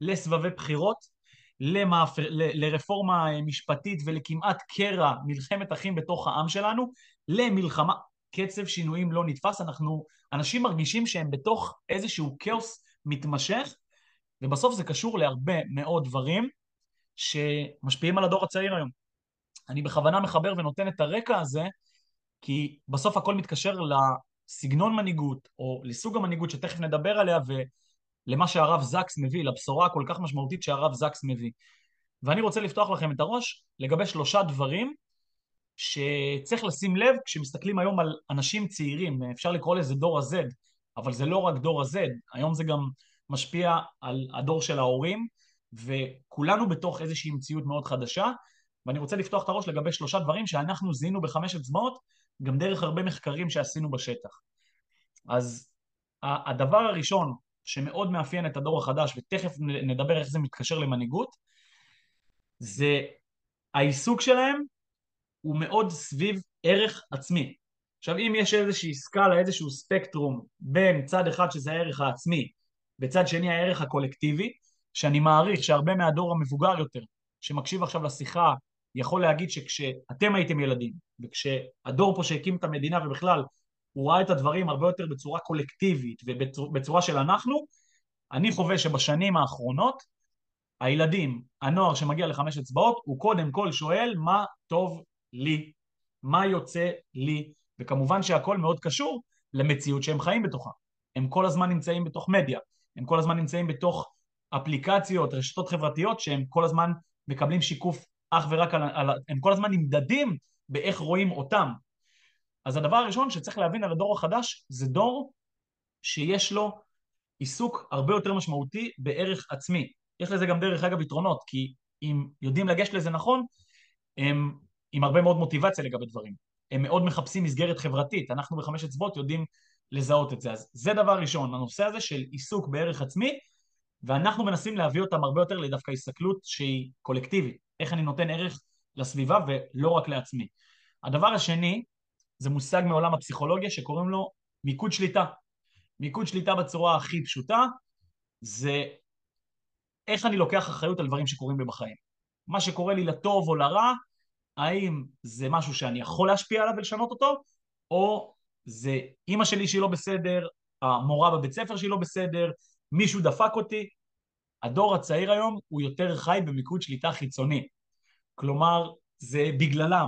לסבבי בחירות, למאפ... לרפורמה משפטית ולכמעט קרע, מלחמת אחים בתוך העם שלנו, למלחמה, קצב שינויים לא נתפס, אנחנו, אנשים מרגישים שהם בתוך איזשהו כאוס מתמשך, ובסוף זה קשור להרבה מאוד דברים שמשפיעים על הדור הצעיר היום. אני בכוונה מחבר ונותן את הרקע הזה, כי בסוף הכל מתקשר לסגנון מנהיגות, או לסוג המנהיגות שתכף נדבר עליה, ולמה שהרב זקס מביא, לבשורה הכל כך משמעותית שהרב זקס מביא. ואני רוצה לפתוח לכם את הראש לגבי שלושה דברים שצריך לשים לב כשמסתכלים היום על אנשים צעירים, אפשר לקרוא לזה דור ה-Z, אבל זה לא רק דור ה-Z, היום זה גם משפיע על הדור של ההורים, וכולנו בתוך איזושהי מציאות מאוד חדשה, ואני רוצה לפתוח את הראש לגבי שלושה דברים שאנחנו זיהינו בחמש אצבעות, גם דרך הרבה מחקרים שעשינו בשטח. אז הדבר הראשון שמאוד מאפיין את הדור החדש, ותכף נדבר איך זה מתקשר למנהיגות, זה העיסוק שלהם הוא מאוד סביב ערך עצמי. עכשיו אם יש איזושהי סקאלה, איזשהו ספקטרום בין צד אחד שזה הערך העצמי וצד שני הערך הקולקטיבי, שאני מעריך שהרבה מהדור המבוגר יותר, שמקשיב עכשיו לשיחה, יכול להגיד שכשאתם הייתם ילדים, וכשהדור פה שהקים את המדינה ובכלל, הוא ראה את הדברים הרבה יותר בצורה קולקטיבית ובצורה של אנחנו, אני חווה שבשנים האחרונות, הילדים, הנוער שמגיע לחמש אצבעות, הוא קודם כל שואל מה טוב לי, מה יוצא לי, וכמובן שהכל מאוד קשור למציאות שהם חיים בתוכה. הם כל הזמן נמצאים בתוך מדיה, הם כל הזמן נמצאים בתוך אפליקציות, רשתות חברתיות, שהם כל הזמן מקבלים שיקוף אך ורק על, על... הם כל הזמן נמדדים באיך רואים אותם. אז הדבר הראשון שצריך להבין על הדור החדש, זה דור שיש לו עיסוק הרבה יותר משמעותי בערך עצמי. יש לזה גם דרך אגב יתרונות, כי אם יודעים לגשת לזה נכון, הם עם הרבה מאוד מוטיבציה לגבי דברים. הם מאוד מחפשים מסגרת חברתית, אנחנו בחמש אצבעות יודעים לזהות את זה. אז זה דבר ראשון, הנושא הזה של עיסוק בערך עצמי, ואנחנו מנסים להביא אותם הרבה יותר לדווקא הסתכלות שהיא קולקטיבית, איך אני נותן ערך לסביבה ולא רק לעצמי. הדבר השני, זה מושג מעולם הפסיכולוגיה שקוראים לו מיקוד שליטה. מיקוד שליטה בצורה הכי פשוטה זה איך אני לוקח אחריות על דברים שקורים לי בחיים. מה שקורה לי לטוב או לרע, האם זה משהו שאני יכול להשפיע עליו ולשנות אותו, או זה אימא שלי שהיא לא בסדר, המורה בבית ספר שהיא לא בסדר, מישהו דפק אותי. הדור הצעיר היום הוא יותר חי במיקוד שליטה חיצוני. כלומר, זה בגללם,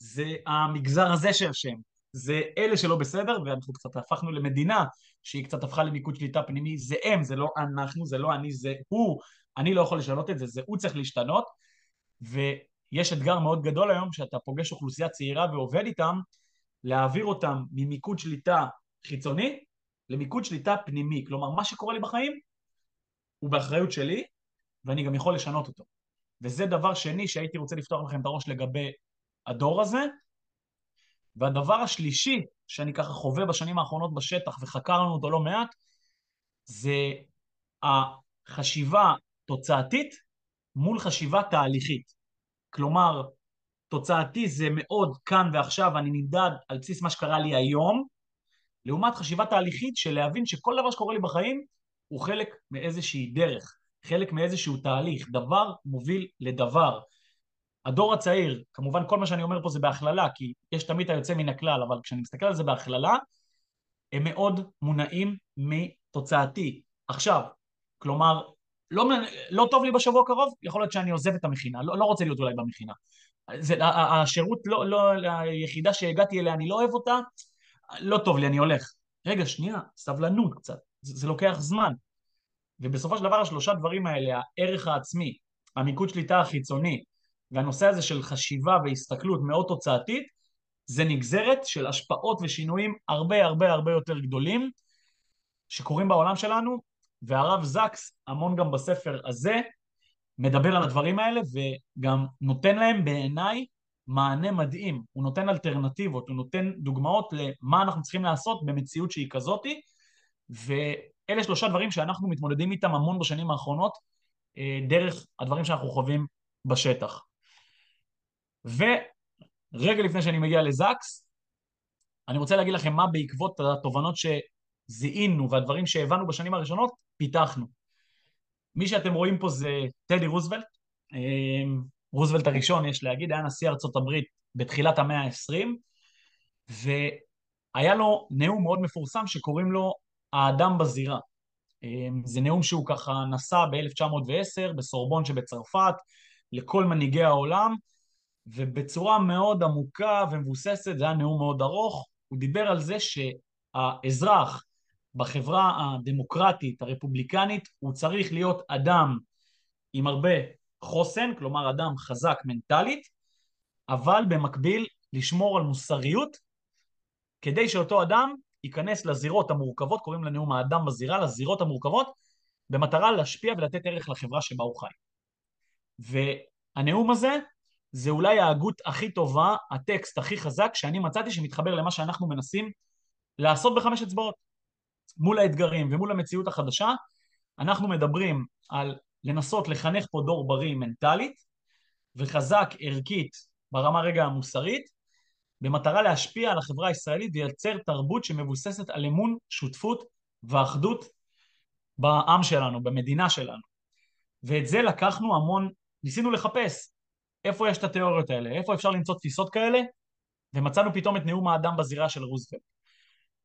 זה המגזר הזה שאשם, זה אלה שלא בסדר, ואנחנו קצת הפכנו למדינה שהיא קצת הפכה למיקוד שליטה פנימי, זה הם, זה לא אנחנו, זה לא אני, זה הוא, אני לא יכול לשנות את זה, זה הוא צריך להשתנות, ויש אתגר מאוד גדול היום שאתה פוגש אוכלוסייה צעירה ועובד איתם, להעביר אותם ממיקוד שליטה חיצוני למיקוד שליטה פנימי, כלומר מה שקורה לי בחיים הוא באחריות שלי ואני גם יכול לשנות אותו. וזה דבר שני שהייתי רוצה לפתוח לכם את הראש לגבי הדור הזה. והדבר השלישי שאני ככה חווה בשנים האחרונות בשטח וחקרנו אותו לא מעט, זה החשיבה תוצאתית מול חשיבה תהליכית. כלומר, תוצאתי זה מאוד כאן ועכשיו, אני נמדד על בסיס מה שקרה לי היום, לעומת חשיבה תהליכית של להבין שכל דבר שקורה לי בחיים הוא חלק מאיזושהי דרך, חלק מאיזשהו תהליך, דבר מוביל לדבר. הדור הצעיר, כמובן כל מה שאני אומר פה זה בהכללה, כי יש תמיד היוצא מן הכלל, אבל כשאני מסתכל על זה בהכללה, הם מאוד מונעים מתוצאתי. עכשיו, כלומר, לא, לא טוב לי בשבוע הקרוב, יכול להיות שאני עוזב את המכינה, לא, לא רוצה להיות אולי במכינה. זה, השירות, לא, לא, היחידה שהגעתי אליה, אני לא אוהב אותה, לא טוב לי, אני הולך. רגע, שנייה, סבלנות קצת, זה, זה לוקח זמן. ובסופו של דבר השלושה דברים האלה, הערך העצמי, המיקוד שליטה החיצוני, והנושא הזה של חשיבה והסתכלות מאוד תוצאתית, זה נגזרת של השפעות ושינויים הרבה הרבה הרבה יותר גדולים שקורים בעולם שלנו, והרב זקס, המון גם בספר הזה, מדבר על הדברים האלה וגם נותן להם בעיניי מענה מדהים, הוא נותן אלטרנטיבות, הוא נותן דוגמאות למה אנחנו צריכים לעשות במציאות שהיא כזאתי, ואלה שלושה דברים שאנחנו מתמודדים איתם המון בשנים האחרונות, אה, דרך הדברים שאנחנו חווים בשטח. ורגע לפני שאני מגיע לזקס, אני רוצה להגיד לכם מה בעקבות התובנות שזיהינו והדברים שהבנו בשנים הראשונות, פיתחנו. מי שאתם רואים פה זה טדי רוזוולט, אה, רוזוולט הראשון, יש להגיד, היה נשיא ארצות הברית בתחילת המאה ה-20, והיה לו נאום מאוד מפורסם שקוראים לו האדם בזירה. אמ, זה נאום שהוא ככה נשא ב-1910 בסורבון שבצרפת לכל מנהיגי העולם, ובצורה מאוד עמוקה ומבוססת, זה היה נאום מאוד ארוך, הוא דיבר על זה שהאזרח בחברה הדמוקרטית, הרפובליקנית, הוא צריך להיות אדם עם הרבה חוסן, כלומר אדם חזק מנטלית, אבל במקביל לשמור על מוסריות, כדי שאותו אדם ייכנס לזירות המורכבות, קוראים לנאום האדם בזירה, לזירות המורכבות, במטרה להשפיע ולתת ערך לחברה שבה הוא חי. והנאום הזה זה אולי ההגות הכי טובה, הטקסט הכי חזק שאני מצאתי שמתחבר למה שאנחנו מנסים לעשות בחמש אצבעות. מול האתגרים ומול המציאות החדשה, אנחנו מדברים על לנסות לחנך פה דור בריא מנטלית וחזק ערכית ברמה רגע המוסרית, במטרה להשפיע על החברה הישראלית וייצר תרבות שמבוססת על אמון, שותפות ואחדות בעם שלנו, במדינה שלנו. ואת זה לקחנו המון, ניסינו לחפש איפה יש את התיאוריות האלה, איפה אפשר למצוא תפיסות כאלה, ומצאנו פתאום את נאום האדם בזירה של רוזוולט.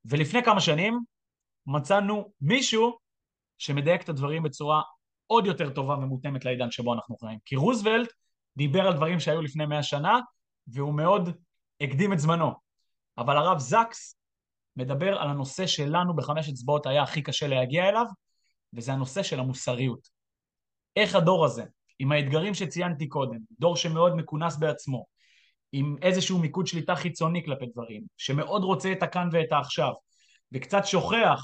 ולפני כמה שנים מצאנו מישהו שמדייק את הדברים בצורה עוד יותר טובה ומותאמת לעידן שבו אנחנו חיים. כי רוזוולט דיבר על דברים שהיו לפני מאה שנה, והוא מאוד הקדים את זמנו. אבל הרב זקס מדבר על הנושא שלנו בחמש אצבעות היה הכי קשה להגיע אליו, וזה הנושא של המוסריות. איך הדור הזה, עם האתגרים שציינתי קודם, דור שמאוד מכונס בעצמו, עם איזשהו מיקוד שליטה חיצוני כלפי דברים, שמאוד רוצה את הכאן ואת העכשיו, וקצת שוכח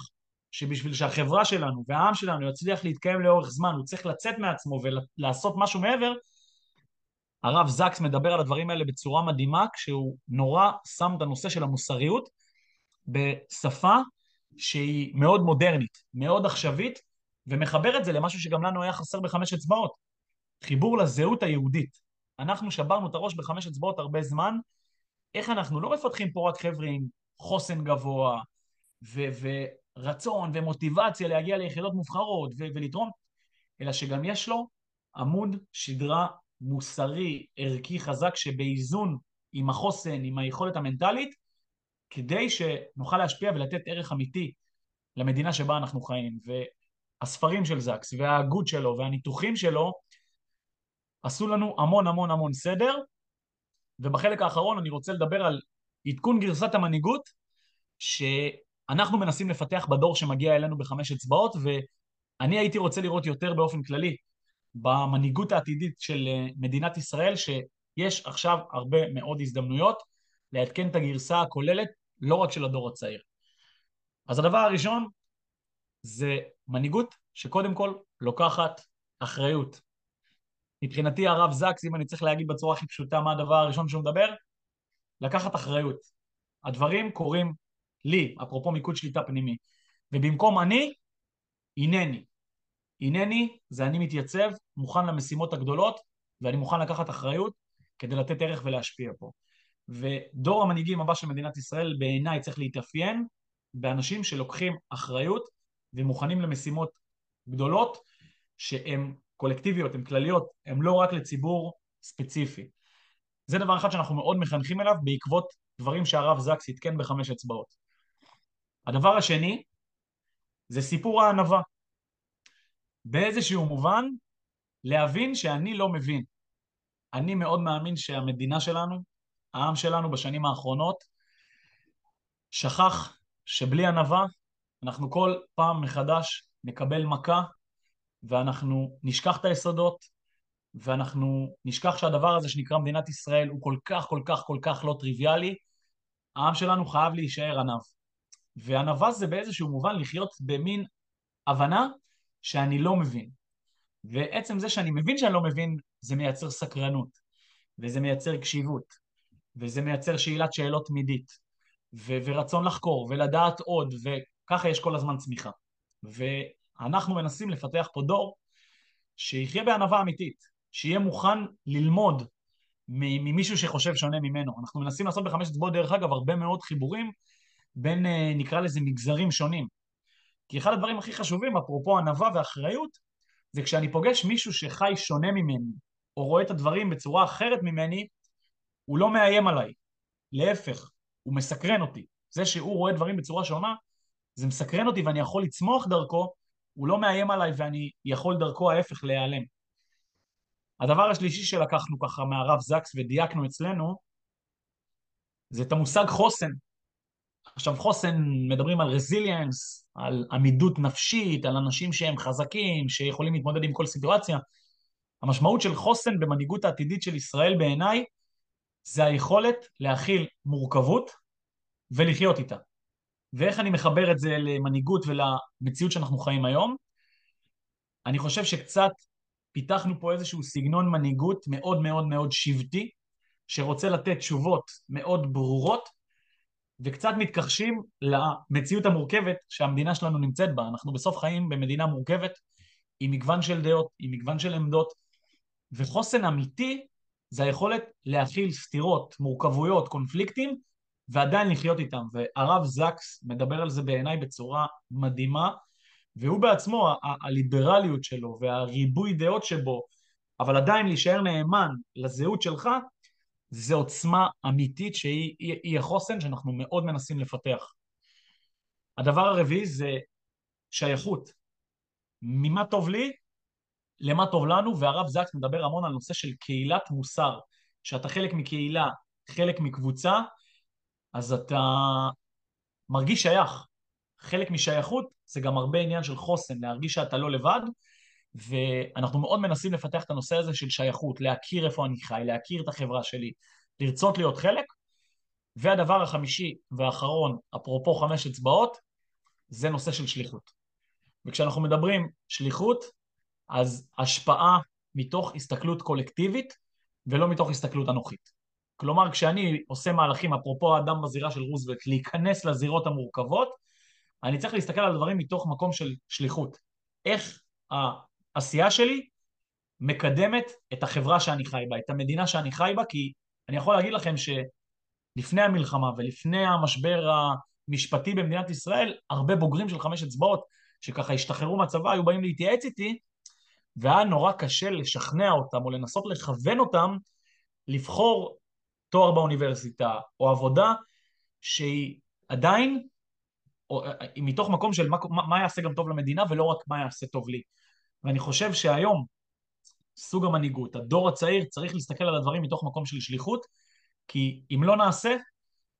שבשביל שהחברה שלנו והעם שלנו יצליח להתקיים לאורך זמן, הוא צריך לצאת מעצמו ולעשות משהו מעבר, הרב זקס מדבר על הדברים האלה בצורה מדהימה, כשהוא נורא שם את הנושא של המוסריות בשפה שהיא מאוד מודרנית, מאוד עכשווית, ומחבר את זה למשהו שגם לנו היה חסר בחמש אצבעות, חיבור לזהות היהודית. אנחנו שברנו את הראש בחמש אצבעות הרבה זמן, איך אנחנו לא מפתחים פה רק חבר'ה עם חוסן גבוה ו- ורצון ומוטיבציה להגיע ליחידות מובחרות ו- ולתרום, אלא שגם יש לו עמוד שדרה מוסרי, ערכי חזק, שבאיזון עם החוסן, עם היכולת המנטלית, כדי שנוכל להשפיע ולתת ערך אמיתי למדינה שבה אנחנו חיים. והספרים של זקס וההגות שלו והניתוחים שלו עשו לנו המון המון המון סדר, ובחלק האחרון אני רוצה לדבר על עדכון גרסת המנהיגות שאנחנו מנסים לפתח בדור שמגיע אלינו בחמש אצבעות, ואני הייתי רוצה לראות יותר באופן כללי במנהיגות העתידית של אה, מדינת ישראל, שיש עכשיו הרבה מאוד הזדמנויות לעדכן את הגרסה הכוללת, לא רק של הדור הצעיר. אז הדבר הראשון זה מנהיגות שקודם כל לוקחת אחריות. מבחינתי הרב זקס, אם אני צריך להגיד בצורה הכי פשוטה מה הדבר הראשון שהוא מדבר, לקחת אחריות. הדברים קורים לי, אפרופו מיקוד שליטה פנימי. ובמקום אני, הנני. הנני זה אני מתייצב, מוכן למשימות הגדולות, ואני מוכן לקחת אחריות כדי לתת ערך ולהשפיע פה. ודור המנהיגים הבא של מדינת ישראל בעיניי צריך להתאפיין באנשים שלוקחים אחריות ומוכנים למשימות גדולות שהן קולקטיביות, הן כלליות, הן לא רק לציבור ספציפי. זה דבר אחד שאנחנו מאוד מחנכים אליו בעקבות דברים שהרב זקס עדכן בחמש אצבעות. הדבר השני זה סיפור הענווה. באיזשהו מובן, להבין שאני לא מבין. אני מאוד מאמין שהמדינה שלנו, העם שלנו בשנים האחרונות, שכח שבלי ענווה אנחנו כל פעם מחדש נקבל מכה ואנחנו נשכח את היסודות ואנחנו נשכח שהדבר הזה שנקרא מדינת ישראל הוא כל כך כל כך כל כך לא טריוויאלי, העם שלנו חייב להישאר ענב. וענווה זה באיזשהו מובן לחיות במין הבנה שאני לא מבין. ועצם זה שאני מבין שאני לא מבין, זה מייצר סקרנות, וזה מייצר קשיבות, וזה מייצר שאלת שאלות תמידית, ו- ורצון לחקור, ולדעת עוד, וככה יש כל הזמן צמיחה. ואנחנו מנסים לפתח פה דור שיחיה בענווה אמיתית, שיהיה מוכן ללמוד ממישהו שחושב שונה ממנו. אנחנו מנסים לעשות בחמש אצבעות, דרך אגב, הרבה מאוד חיבורים בין, אה, נקרא לזה, מגזרים שונים. כי אחד הדברים הכי חשובים, אפרופו ענווה ואחריות, זה כשאני פוגש מישהו שחי שונה ממני, או רואה את הדברים בצורה אחרת ממני, הוא לא מאיים עליי. להפך, הוא מסקרן אותי. זה שהוא רואה דברים בצורה שונה, זה מסקרן אותי ואני יכול לצמוח דרכו, הוא לא מאיים עליי ואני יכול דרכו ההפך להיעלם. הדבר השלישי שלקחנו ככה מהרב זקס ודייקנו אצלנו, זה את המושג חוסן. עכשיו חוסן, מדברים על רזיליאנס, על עמידות נפשית, על אנשים שהם חזקים, שיכולים להתמודד עם כל סיטואציה. המשמעות של חוסן במנהיגות העתידית של ישראל בעיניי, זה היכולת להכיל מורכבות ולחיות איתה. ואיך אני מחבר את זה למנהיגות ולמציאות שאנחנו חיים היום? אני חושב שקצת פיתחנו פה איזשהו סגנון מנהיגות מאוד מאוד מאוד שבטי, שרוצה לתת תשובות מאוד ברורות, וקצת מתכחשים למציאות המורכבת שהמדינה שלנו נמצאת בה. אנחנו בסוף חיים במדינה מורכבת, עם מגוון של דעות, עם מגוון של עמדות, וחוסן אמיתי זה היכולת להכיל סתירות, מורכבויות, קונפליקטים, ועדיין לחיות איתם. והרב זקס מדבר על זה בעיניי בצורה מדהימה, והוא בעצמו, הליברליות שלו והריבוי דעות שבו, אבל עדיין להישאר נאמן לזהות שלך, זה עוצמה אמיתית שהיא היא, היא החוסן שאנחנו מאוד מנסים לפתח. הדבר הרביעי זה שייכות. ממה טוב לי, למה טוב לנו, והרב זקס מדבר המון על נושא של קהילת מוסר. שאתה חלק מקהילה, חלק מקבוצה, אז אתה מרגיש שייך. חלק משייכות זה גם הרבה עניין של חוסן, להרגיש שאתה לא לבד, ואנחנו מאוד מנסים לפתח את הנושא הזה של שייכות, להכיר איפה אני חי, להכיר את החברה שלי, לרצות להיות חלק. והדבר החמישי והאחרון, אפרופו חמש אצבעות, זה נושא של שליחות. וכשאנחנו מדברים שליחות, אז השפעה מתוך הסתכלות קולקטיבית ולא מתוך הסתכלות אנוכית. כלומר, כשאני עושה מהלכים, אפרופו האדם בזירה של רוזוולט, להיכנס לזירות המורכבות, אני צריך להסתכל על הדברים מתוך מקום של שליחות. איך העשייה שלי מקדמת את החברה שאני חי בה, את המדינה שאני חי בה, כי אני יכול להגיד לכם שלפני המלחמה ולפני המשבר המשפטי במדינת ישראל, הרבה בוגרים של חמש אצבעות, שככה השתחררו מהצבא, היו באים להתייעץ איתי, והיה נורא קשה לשכנע אותם או לנסות לכוון אותם לבחור תואר באוניברסיטה או עבודה שהיא עדיין או, היא מתוך מקום של מה, מה יעשה גם טוב למדינה ולא רק מה יעשה טוב לי. ואני חושב שהיום סוג המנהיגות, הדור הצעיר צריך להסתכל על הדברים מתוך מקום של שליחות, כי אם לא נעשה,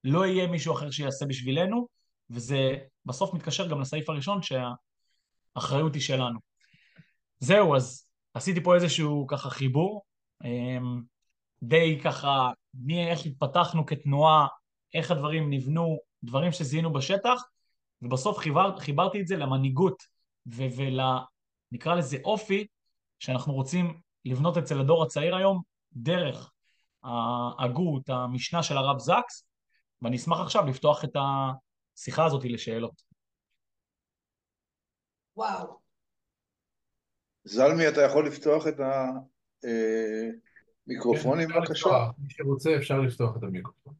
לא יהיה מישהו אחר שיעשה בשבילנו, וזה בסוף מתקשר גם לסעיף הראשון שהאחריות היא שלנו. זהו, אז עשיתי פה איזשהו ככה חיבור, אמ, די ככה, מאיך התפתחנו כתנועה, איך הדברים נבנו, דברים שזיהינו בשטח, ובסוף חיבר, חיברתי את זה למנהיגות ול... נקרא לזה אופי, שאנחנו רוצים לבנות אצל הדור הצעיר היום, דרך ההגות, המשנה של הרב זקס, ואני אשמח עכשיו לפתוח את השיחה הזאת לשאלות. וואו. זלמי, אתה יכול לפתוח את המיקרופונים כן, בבקשה? מי שרוצה אפשר לפתוח את המיקרופון.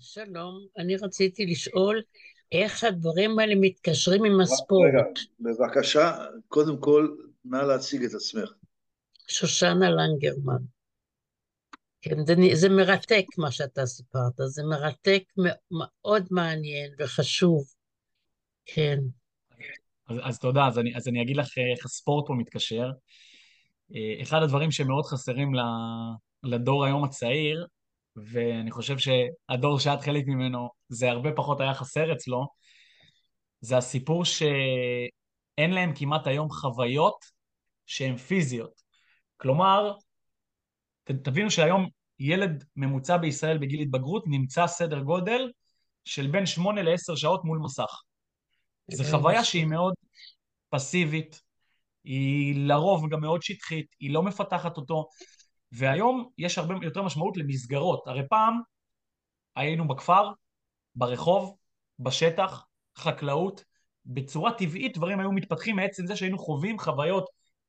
שלום, אני רציתי לשאול איך הדברים האלה מתקשרים עם הספורט. רגע, בבקשה, קודם כל, נא להציג את עצמך. שושנה לנגרמן. כן, זה, זה מרתק מה שאתה סיפרת, זה מרתק מאוד מעניין וחשוב, כן. אז, אז תודה, אז אני, אז אני אגיד לך איך הספורט פה מתקשר. אה, אחד הדברים שמאוד חסרים לדור היום הצעיר, ואני חושב שהדור שאת חלק ממנו, זה הרבה פחות היה חסר אצלו, זה הסיפור שאין להם כמעט היום חוויות שהן פיזיות. כלומר, תבינו שהיום ילד ממוצע בישראל בגיל התבגרות נמצא סדר גודל של בין שמונה לעשר שעות מול מסך. זו חוויה שהיא מאוד פסיבית, היא לרוב גם מאוד שטחית, היא לא מפתחת אותו, והיום יש הרבה יותר משמעות למסגרות. הרי פעם היינו בכפר, ברחוב, בשטח, חקלאות, בצורה טבעית דברים היו מתפתחים מעצם זה שהיינו חווים חוויות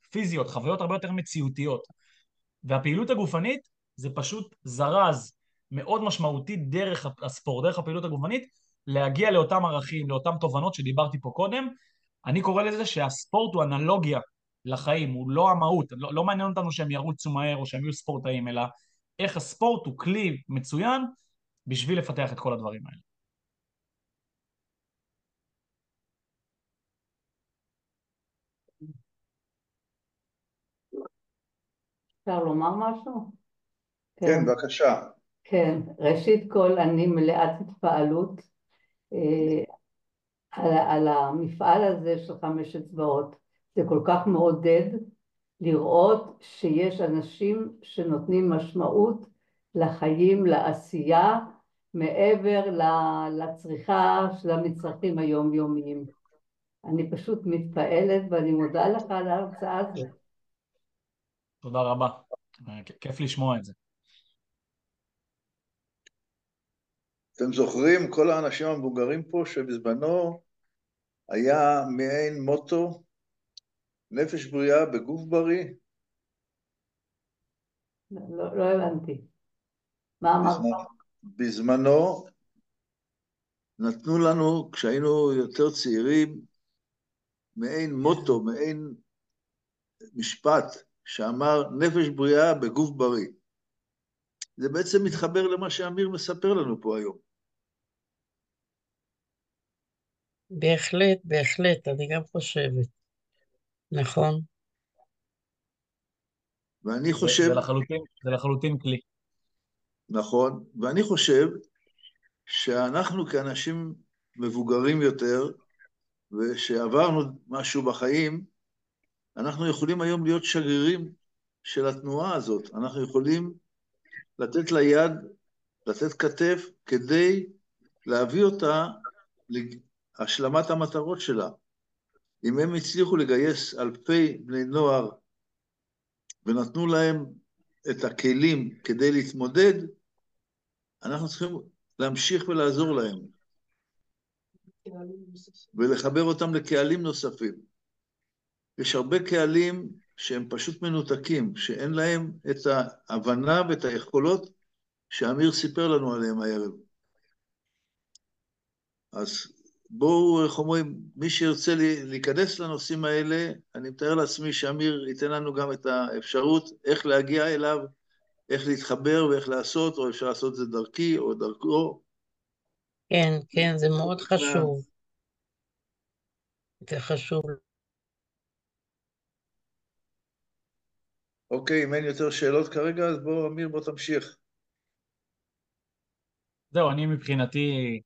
פיזיות, חוויות הרבה יותר מציאותיות. והפעילות הגופנית זה פשוט זרז מאוד משמעותי דרך הספורט, דרך הפעילות הגופנית, להגיע לאותם ערכים, לאותם תובנות שדיברתי פה קודם. אני קורא לזה שהספורט הוא אנלוגיה לחיים, הוא לא המהות, לא, לא מעניין אותנו שהם ירוצו מהר או שהם יהיו ספורטאים, אלא איך הספורט הוא כלי מצוין בשביל לפתח את כל הדברים האלה. אפשר לומר משהו? כן, כן, בבקשה. כן, ראשית כל אני מלאת התפעלות על, על המפעל הזה של חמש אצבעות. זה כל כך מעודד לראות שיש אנשים שנותנים משמעות לחיים, לעשייה, מעבר לצריכה של המצרכים היומיומיים. אני פשוט מתפעלת ואני מודה לך על ההרצאה הזאת. תודה רבה, כיף לשמוע את זה. אתם זוכרים, כל האנשים המבוגרים פה, שבזמנו היה מעין מוטו, נפש בריאה בגוף בריא? לא, לא הבנתי. מה אמרת? בזמנו נתנו לנו, כשהיינו יותר צעירים, מעין מוטו, מעין משפט שאמר נפש בריאה בגוף בריא. זה בעצם מתחבר למה שאמיר מספר לנו פה היום. בהחלט, בהחלט, אני גם חושבת. נכון. ואני חושב, זה, לחלוטין, זה לחלוטין כלי. נכון, ואני חושב שאנחנו כאנשים מבוגרים יותר, ושעברנו משהו בחיים, אנחנו יכולים היום להיות שגרירים של התנועה הזאת. אנחנו יכולים לתת לה יד, לתת כתף, כדי להביא אותה להשלמת המטרות שלה. אם הם הצליחו לגייס אלפי בני נוער ונתנו להם את הכלים כדי להתמודד, אנחנו צריכים להמשיך ולעזור להם, ולחבר אותם לקהלים נוספים. יש הרבה קהלים שהם פשוט מנותקים, שאין להם את ההבנה ואת היכולות שאמיר סיפר לנו עליהם הערב. אז בואו, איך אומרים, מי שירצה להיכנס לנושאים האלה, אני מתאר לעצמי שאמיר ייתן לנו גם את האפשרות איך להגיע אליו, איך להתחבר ואיך לעשות, או אפשר לעשות את זה דרכי או דרכו. כן, כן, זה מאוד חשוב. זה חשוב. אוקיי, אם אין יותר שאלות כרגע, אז בוא, אמיר, בוא תמשיך. זהו, אני מבחינתי,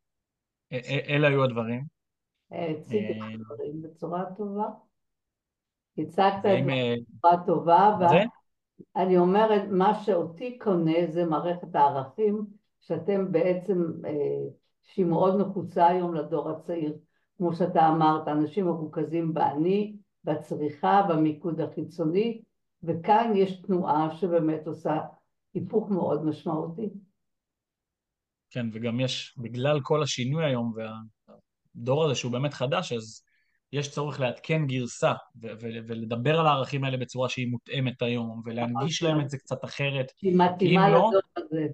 אלה היו הדברים. הציג את אה, הדברים בצורה טובה. הצגת את. זה אה, בצורה טובה? ואני אומרת, מה שאותי קונה זה מערכת הערכים, שאתם בעצם, אה, שהיא מאוד נחוצה היום לדור הצעיר. כמו שאתה אמרת, אנשים מרוכזים באני, בצריכה, במיקוד החיצוני, וכאן יש תנועה שבאמת עושה היפוך מאוד משמעותי. כן, וגם יש, בגלל כל השינוי היום והדור הזה שהוא באמת חדש, אז יש צורך לעדכן גרסה ו- ו- ולדבר על הערכים האלה בצורה שהיא מותאמת היום, ולהנגיש להם את זה קצת אחרת, שהיא מתאימה לא- לדור הזה.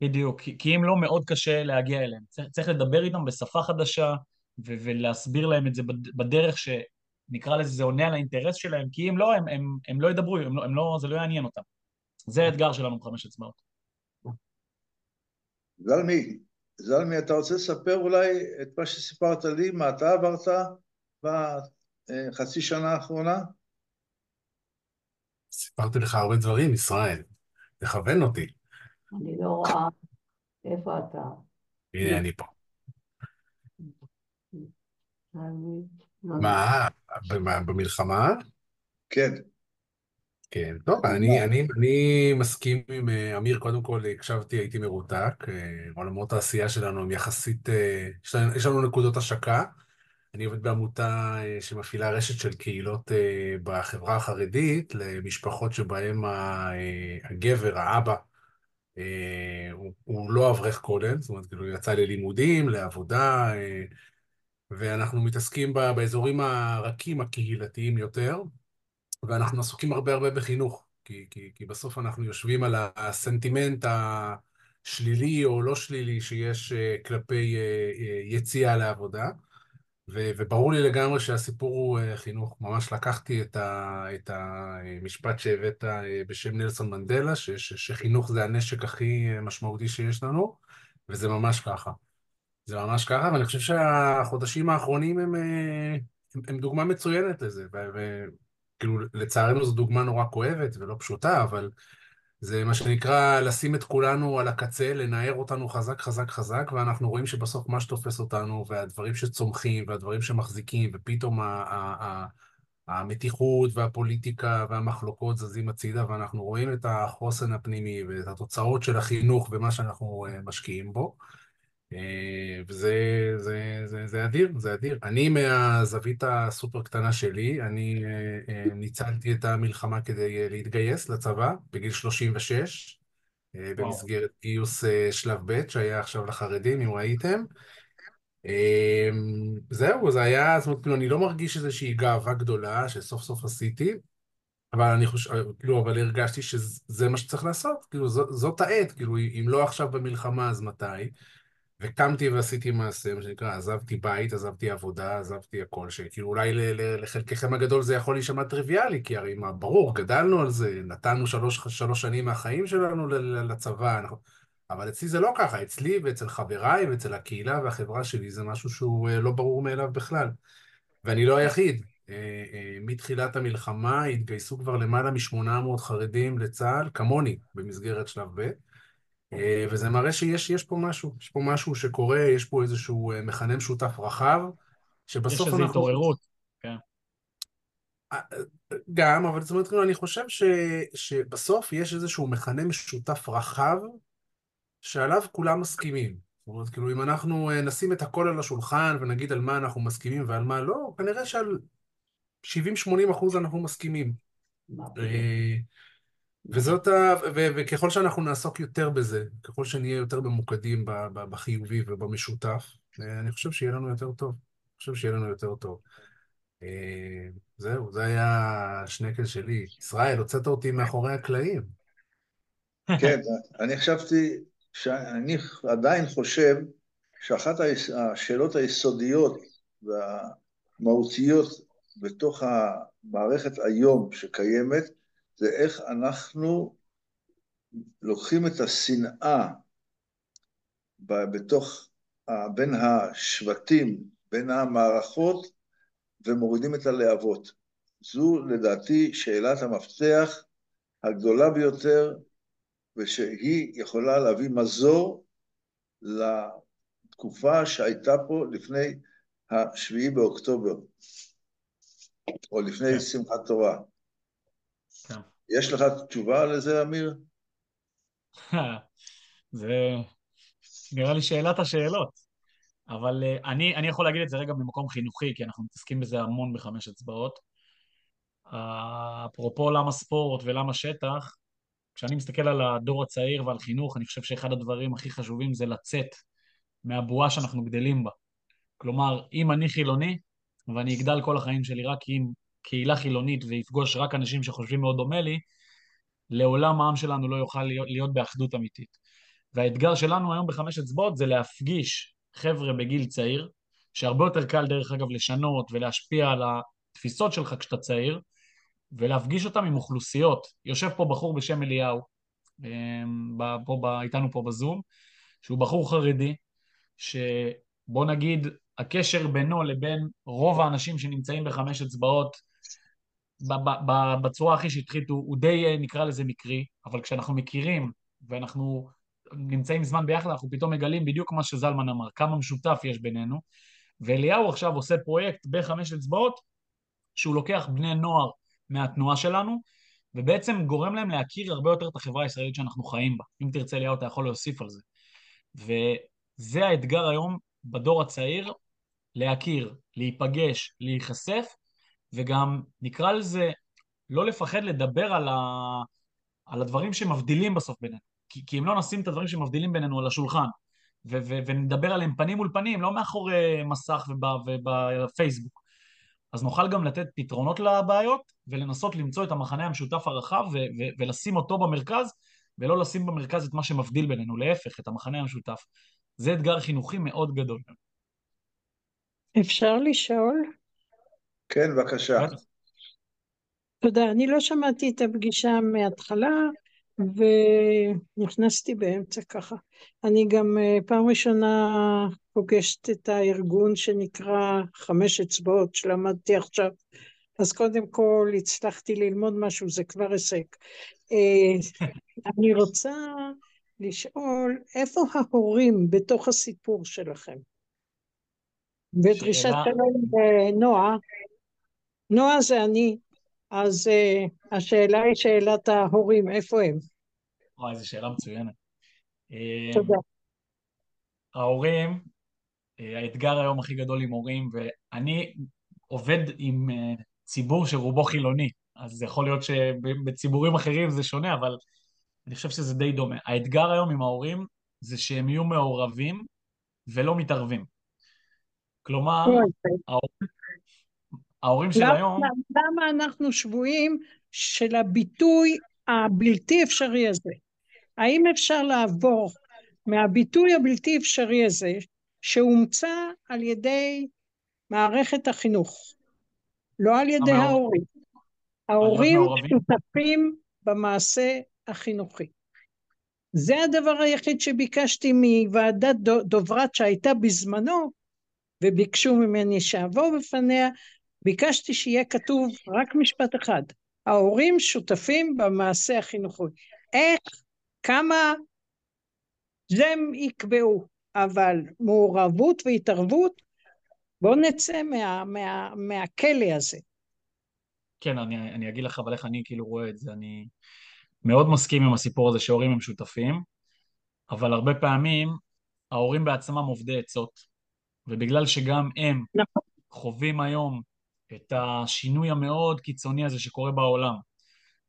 בדיוק, כי, כי אם לא, מאוד קשה להגיע אליהם. צריך, צריך לדבר איתם בשפה חדשה ו- ולהסביר להם את זה בד- בדרך שנקרא לזה, זה עונה על האינטרס שלהם, כי אם לא, הם, הם, הם לא ידברו, הם לא, הם לא, זה לא יעניין אותם. זה האתגר שלנו בחמש אצבעות. זלמי, זלמי, אתה רוצה לספר אולי את מה שסיפרת לי, מה אתה עברת בחצי שנה האחרונה? סיפרתי לך הרבה דברים, ישראל. תכוון אותי. אני לא רואה איפה אתה. הנה, אני פה. מה, במלחמה? כן, כן, טוב, אני, אני, אני מסכים עם אה, אמיר, קודם כל הקשבתי, הייתי מרותק, אה, עולמות העשייה שלנו הם יחסית, אה, יש לנו, יש לנו נקודות השקה. אני עובד בעמותה אה, שמפעילה רשת של קהילות אה, בחברה החרדית, למשפחות שבהן ה- אה, הגבר, האבא, אה, הוא, הוא לא אברך כולל, זאת אומרת, כאילו, הוא יצא ללימודים, לעבודה, אה, ואנחנו מתעסקים ב- באזורים הרכים, הקהילתיים יותר. ואנחנו עסוקים הרבה הרבה בחינוך, כי, כי, כי בסוף אנחנו יושבים על הסנטימנט השלילי או לא שלילי שיש אה, כלפי אה, אה, יציאה לעבודה, ו, וברור לי לגמרי שהסיפור הוא חינוך. ממש לקחתי את, ה, את המשפט שהבאת בשם נלסון מנדלה, ש, ש, שחינוך זה הנשק הכי משמעותי שיש לנו, וזה ממש ככה. זה ממש ככה, ואני חושב שהחודשים האחרונים הם, הם, הם דוגמה מצוינת לזה, ו... כאילו, לצערנו זו דוגמה נורא כואבת ולא פשוטה, אבל זה מה שנקרא לשים את כולנו על הקצה, לנער אותנו חזק חזק חזק, ואנחנו רואים שבסוף מה שתופס אותנו, והדברים שצומחים, והדברים שמחזיקים, ופתאום ה- ה- ה- המתיחות והפוליטיקה והמחלוקות זזים הצידה, ואנחנו רואים את החוסן הפנימי ואת התוצאות של החינוך ומה שאנחנו אה, משקיעים בו. אה, וזה זה, זה, זה אדיר, זה אדיר. אני מהזווית הסופר קטנה שלי, אני אה, אה, ניצלתי את המלחמה כדי להתגייס לצבא בגיל 36, אה, וואו. במסגרת גיוס שלב ב' שהיה עכשיו לחרדים, אם ראיתם. זהו, זה היה, זאת אומרת, כאילו, אני לא מרגיש איזושהי גאווה גדולה שסוף סוף עשיתי. אבל אני חושב, כאילו, אבל הרגשתי שזה מה שצריך לעשות, כאילו, זאת, זאת העת, כאילו, אם לא עכשיו במלחמה, אז מתי? וקמתי ועשיתי מעשה, מה שנקרא, עזבתי בית, עזבתי עבודה, עזבתי הכל, שכאילו אולי לחלקכם הגדול זה יכול להישמע טריוויאלי, כי הרי מה, ברור, גדלנו על זה, נתנו שלוש, שלוש שנים מהחיים שלנו לצבא, אנחנו... אבל אצלי זה לא ככה, אצלי ואצל חבריי ואצל הקהילה והחברה שלי זה משהו שהוא אה, לא ברור מאליו בכלל. ואני לא היחיד. אה, אה, מתחילת המלחמה התגייסו כבר למעלה מ-800 חרדים לצה"ל, כמוני, במסגרת שלב ב'. אה, וזה מראה שיש פה משהו, יש פה משהו שקורה, יש פה איזשהו אה, מכנה משותף רחב, שבסוף אנחנו... יש איזו התעוררות, כן. אה, גם, אבל זאת אומרת, כאילו, אני חושב ש, שבסוף יש איזשהו מכנה משותף רחב, שעליו כולם מסכימים. זאת אומרת, כאילו, אם אנחנו נשים את הכל על השולחן ונגיד על מה אנחנו מסכימים ועל מה לא, כנראה שעל 70-80 אחוז אנחנו מסכימים. וזאת ה... ו... וככל שאנחנו נעסוק יותר בזה, ככל שנהיה יותר ממוקדים בחיובי ובמשותף, אה, אני חושב שיהיה לנו יותר טוב. אני חושב שיהיה לנו יותר טוב. אה, זהו, זה היה השנקל שלי. ישראל, הוצאת אותי מאחורי הקלעים. כן, אני חשבתי, שאני עדיין חושב שאחת השאלות היסודיות והמהותיות בתוך המערכת היום שקיימת, זה איך אנחנו לוקחים את השנאה בתוך, בין השבטים, בין המערכות, ומורידים את הלהבות. זו לדעתי שאלת המפתח הגדולה ביותר, ושהיא יכולה להביא מזור לתקופה שהייתה פה לפני השביעי באוקטובר, או לפני כן. שמחת תורה. יש לך תשובה לזה, אמיר? זה נראה לי שאלת השאלות. אבל uh, אני, אני יכול להגיד את זה רגע ממקום חינוכי, כי אנחנו מתעסקים בזה המון בחמש אצבעות. אפרופו למה ספורט ולמה שטח, כשאני מסתכל על הדור הצעיר ועל חינוך, אני חושב שאחד הדברים הכי חשובים זה לצאת מהבועה שאנחנו גדלים בה. כלומר, אם אני חילוני, ואני אגדל כל החיים שלי רק עם קהילה חילונית ויפגוש רק אנשים שחושבים מאוד דומה לי, לעולם העם שלנו לא יוכל להיות, להיות באחדות אמיתית. והאתגר שלנו היום בחמש אצבעות זה להפגיש חבר'ה בגיל צעיר, שהרבה יותר קל דרך אגב לשנות ולהשפיע על התפיסות שלך כשאתה צעיר, ולהפגיש אותם עם אוכלוסיות. יושב פה בחור בשם אליהו, אמ, פה, איתנו פה בזום, שהוא בחור חרדי, שבוא נגיד הקשר בינו לבין רוב האנשים שנמצאים בחמש אצבעות בצורה הכי שטחית הוא, הוא די אה, נקרא לזה מקרי, אבל כשאנחנו מכירים ואנחנו נמצאים זמן ביחד, אנחנו פתאום מגלים בדיוק מה שזלמן אמר, כמה משותף יש בינינו. ואליהו עכשיו עושה פרויקט בחמש אצבעות, שהוא לוקח בני נוער מהתנועה שלנו, ובעצם גורם להם להכיר הרבה יותר את החברה הישראלית שאנחנו חיים בה. אם תרצה אליהו, אתה יכול להוסיף על זה. וזה האתגר היום בדור הצעיר, להכיר, להיפגש, להיחשף, וגם נקרא לזה לא לפחד לדבר על, ה... על הדברים שמבדילים בסוף בינינו. כי, כי אם לא נשים את הדברים שמבדילים בינינו על השולחן, ו- ו- ונדבר עליהם פנים מול פנים, לא מאחורי מסך ובפייסבוק, אז נוכל גם לתת פתרונות לבעיות ולנסות למצוא את המחנה המשותף הרחב ו- ו- ולשים אותו במרכז, ולא לשים במרכז את מה שמבדיל בינינו, להפך, את המחנה המשותף. זה אתגר חינוכי מאוד גדול. אפשר לשאול? כן, בבקשה. תודה. אני לא שמעתי את הפגישה מההתחלה, ונכנסתי באמצע ככה. אני גם אה, פעם ראשונה פוגשת את הארגון שנקרא חמש אצבעות, שלמדתי עכשיו. אז קודם כל הצלחתי ללמוד משהו, זה כבר הישג. אה, אני רוצה לשאול, איפה ההורים בתוך הסיפור שלכם? ודרישת שלום לנועה, נועה זה אני, אז uh, השאלה היא שאלת ההורים, איפה הם? וואי, זו שאלה מצוינת. תודה. ההורים, אה, האתגר היום הכי גדול עם הורים, ואני עובד עם ציבור שרובו חילוני, אז יכול להיות שבציבורים אחרים זה שונה, אבל אני חושב שזה די דומה. האתגר היום עם ההורים זה שהם יהיו מעורבים ולא מתערבים. כלומר, ההורים של היום... למה אנחנו שבויים של הביטוי הבלתי אפשרי הזה. האם אפשר לעבור מהביטוי הבלתי אפשרי הזה, שהומצא על ידי מערכת החינוך, לא על ידי ההורים. ההורים שותפים במעשה החינוכי. זה הדבר היחיד שביקשתי מוועדת דוברת שהייתה בזמנו, וביקשו ממני שאעבור בפניה, ביקשתי שיהיה כתוב רק משפט אחד, ההורים שותפים במעשה החינוכי. איך, כמה, זה הם יקבעו, אבל מעורבות והתערבות, בואו נצא מה, מה, מהכלא הזה. כן, אני, אני אגיד לך אבל איך אני כאילו רואה את זה, אני מאוד מסכים עם הסיפור הזה שהורים הם שותפים, אבל הרבה פעמים ההורים בעצמם עובדי עצות, ובגלל שגם הם נכון. חווים היום את השינוי המאוד קיצוני הזה שקורה בעולם,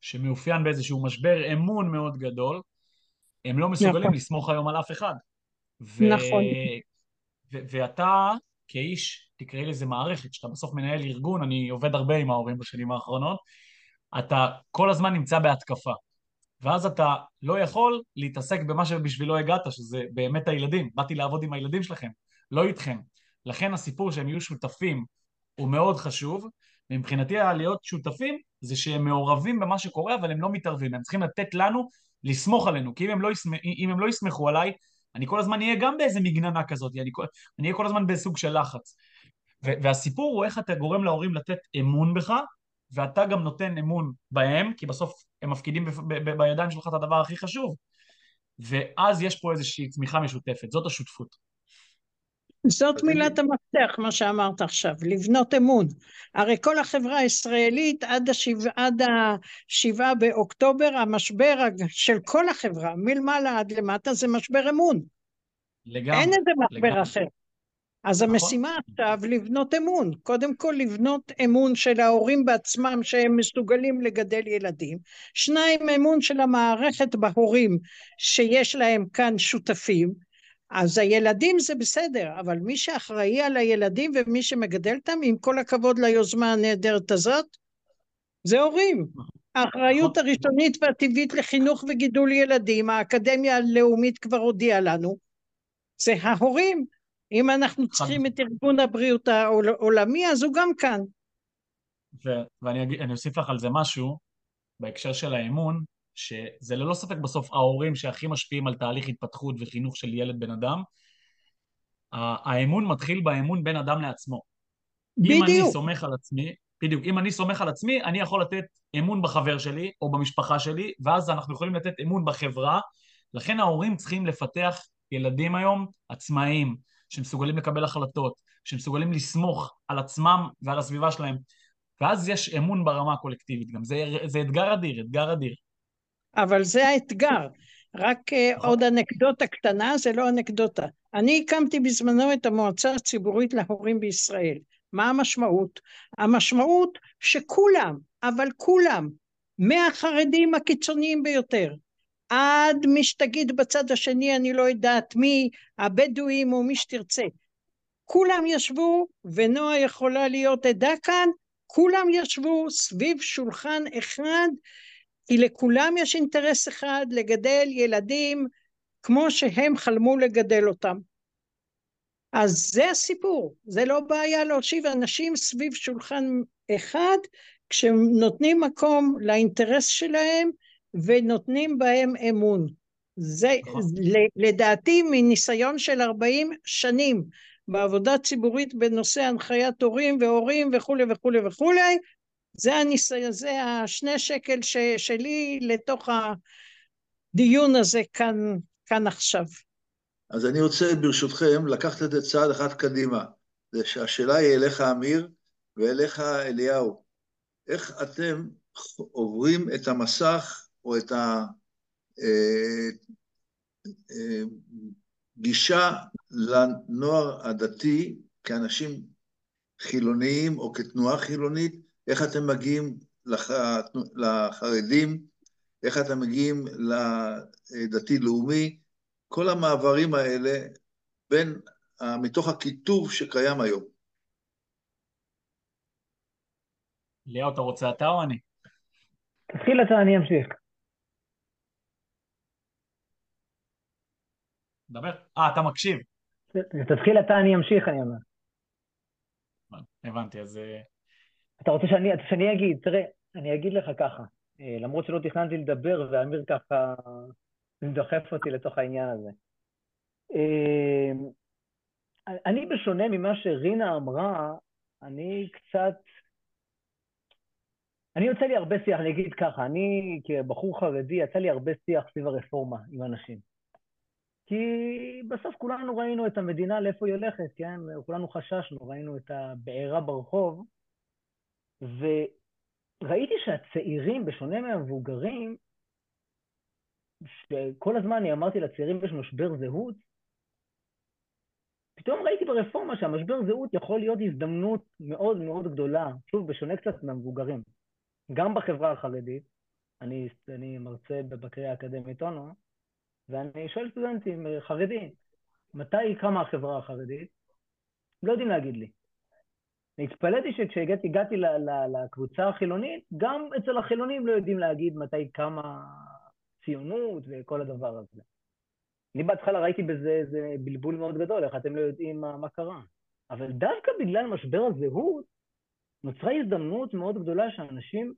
שמאופיין באיזשהו משבר אמון מאוד גדול, הם לא מסוגלים נכון. לסמוך היום על אף אחד. ו... נכון. ו- ואתה כאיש, תקראי לזה מערכת, שאתה בסוף מנהל ארגון, אני עובד הרבה עם ההורים בשנים האחרונות, אתה כל הזמן נמצא בהתקפה. ואז אתה לא יכול להתעסק במה שבשבילו הגעת, שזה באמת הילדים. באתי לעבוד עם הילדים שלכם, לא איתכם. לכן הסיפור שהם יהיו שותפים הוא מאוד חשוב, ומבחינתי להיות שותפים זה שהם מעורבים במה שקורה, אבל הם לא מתערבים. הם צריכים לתת לנו לסמוך עלינו, כי אם הם לא, יסמ... אם הם לא יסמכו עליי, אני כל הזמן אהיה גם באיזה מגננה כזאת, אני, אני אהיה כל הזמן בסוג של לחץ. והסיפור הוא איך אתה גורם להורים לתת אמון בך, ואתה גם נותן אמון בהם, כי בסוף הם מפקידים בידיים שלך את הדבר הכי חשוב. ואז יש פה איזושהי צמיחה משותפת, זאת השותפות. זאת מילת המפתח, מה שאמרת עכשיו, לבנות אמון. הרי כל החברה הישראלית עד, השבע, עד השבעה באוקטובר, המשבר של כל החברה, מלמעלה עד למטה, זה משבר אמון. לגמרי. אין איזה משבר לגמרי. אחר. אז נכון. המשימה עכשיו לבנות אמון, קודם כל לבנות אמון של ההורים בעצמם שהם מסוגלים לגדל ילדים, שניים אמון של המערכת בהורים שיש להם כאן שותפים, אז הילדים זה בסדר, אבל מי שאחראי על הילדים ומי שמגדל אותם, עם כל הכבוד ליוזמה הנהדרת הזאת, זה הורים. האחריות הראשונית והטבעית לחינוך וגידול ילדים, האקדמיה הלאומית כבר הודיעה לנו, זה ההורים. אם אנחנו צריכים את ארגון הבריאות העולמי, אז הוא גם כאן. ואני אוסיף לך על זה משהו, בהקשר של האמון, שזה ללא ספק בסוף ההורים שהכי משפיעים על תהליך התפתחות וחינוך של ילד בן אדם, האמון מתחיל באמון בין אדם לעצמו. בדיוק. אם אני סומך על עצמי, בדיוק, אם אני סומך על עצמי, אני יכול לתת אמון בחבר שלי או במשפחה שלי, ואז אנחנו יכולים לתת אמון בחברה. לכן ההורים צריכים לפתח ילדים היום עצמאיים, שמסוגלים לקבל החלטות, שמסוגלים לסמוך על עצמם ועל הסביבה שלהם. ואז יש אמון ברמה הקולקטיבית גם. זה, זה אתגר אדיר, אתגר אדיר. אבל זה האתגר. רק אה, נכון. עוד אנקדוטה קטנה, זה לא אנקדוטה. אני הקמתי בזמנו את המועצה הציבורית להורים בישראל. מה המשמעות? המשמעות שכולם, אבל כולם, מהחרדים הקיצוניים ביותר, עד מי שתגיד בצד השני, אני לא יודעת מי, הבדואים או מי שתרצה. כולם ישבו, ונועה יכולה להיות עדה כאן, כולם ישבו סביב שולחן אחד כי לכולם יש אינטרס אחד לגדל ילדים כמו שהם חלמו לגדל אותם. אז זה הסיפור, זה לא בעיה להושיב אנשים סביב שולחן אחד כשנותנים מקום לאינטרס שלהם ונותנים בהם אמון. זה נכון. לדעתי מניסיון של 40 שנים בעבודה ציבורית בנושא הנחיית הורים והורים וכולי וכולי וכולי, זה הניסיון, זה השני שקל ש, שלי לתוך הדיון הזה כאן, כאן עכשיו. אז אני רוצה ברשותכם לקחת את זה צעד אחד קדימה. זה שהשאלה היא אליך אמיר ואליך אליהו. איך אתם עוברים את המסך או את הגישה אה, אה, לנוער הדתי כאנשים חילוניים או כתנועה חילונית איך אתם מגיעים לח... לחרדים, איך אתם מגיעים לדתי-לאומי, כל המעברים האלה בין, מתוך הקיטוב שקיים היום. ליאו, אתה רוצה אתה או אני? תתחיל אתה, אני אמשיך. דבר. אה, אתה מקשיב. תתחיל אתה, אני אמשיך, אני אומר. הבנתי, אז... אתה רוצה שאני, שאני אגיד, תראה, אני אגיד לך ככה, אה, למרות שלא תכננתי לדבר, ואמיר ככה דוחף אותי לתוך העניין הזה. אה, אני, בשונה ממה שרינה אמרה, אני קצת... אני יוצא לי הרבה שיח, אני אגיד ככה, אני כבחור חרדי, יצא לי הרבה שיח סביב הרפורמה עם אנשים. כי בסוף כולנו ראינו את המדינה לאיפה היא הולכת, כן? כולנו חששנו, ראינו את הבעירה ברחוב, וראיתי שהצעירים, בשונה מהמבוגרים, שכל הזמן אני אמרתי לצעירים יש משבר זהות, פתאום ראיתי ברפורמה שהמשבר זהות יכול להיות הזדמנות מאוד מאוד גדולה, שוב, בשונה קצת מהמבוגרים. גם בחברה החרדית, אני, אני מרצה בקריאה האקדמית אונו, ואני שואל סטודנטים חרדים, מתי קמה החברה החרדית? לא יודעים להגיד לי. התפלאתי שכשהגעתי לקבוצה החילונית, גם אצל החילונים לא יודעים להגיד מתי קמה ציונות וכל הדבר הזה. אני בהתחלה ראיתי בזה איזה בלבול מאוד גדול, איך אתם לא יודעים מה, מה קרה. אבל דווקא בגלל משבר הזהות, נוצרה הזדמנות מאוד גדולה שאנשים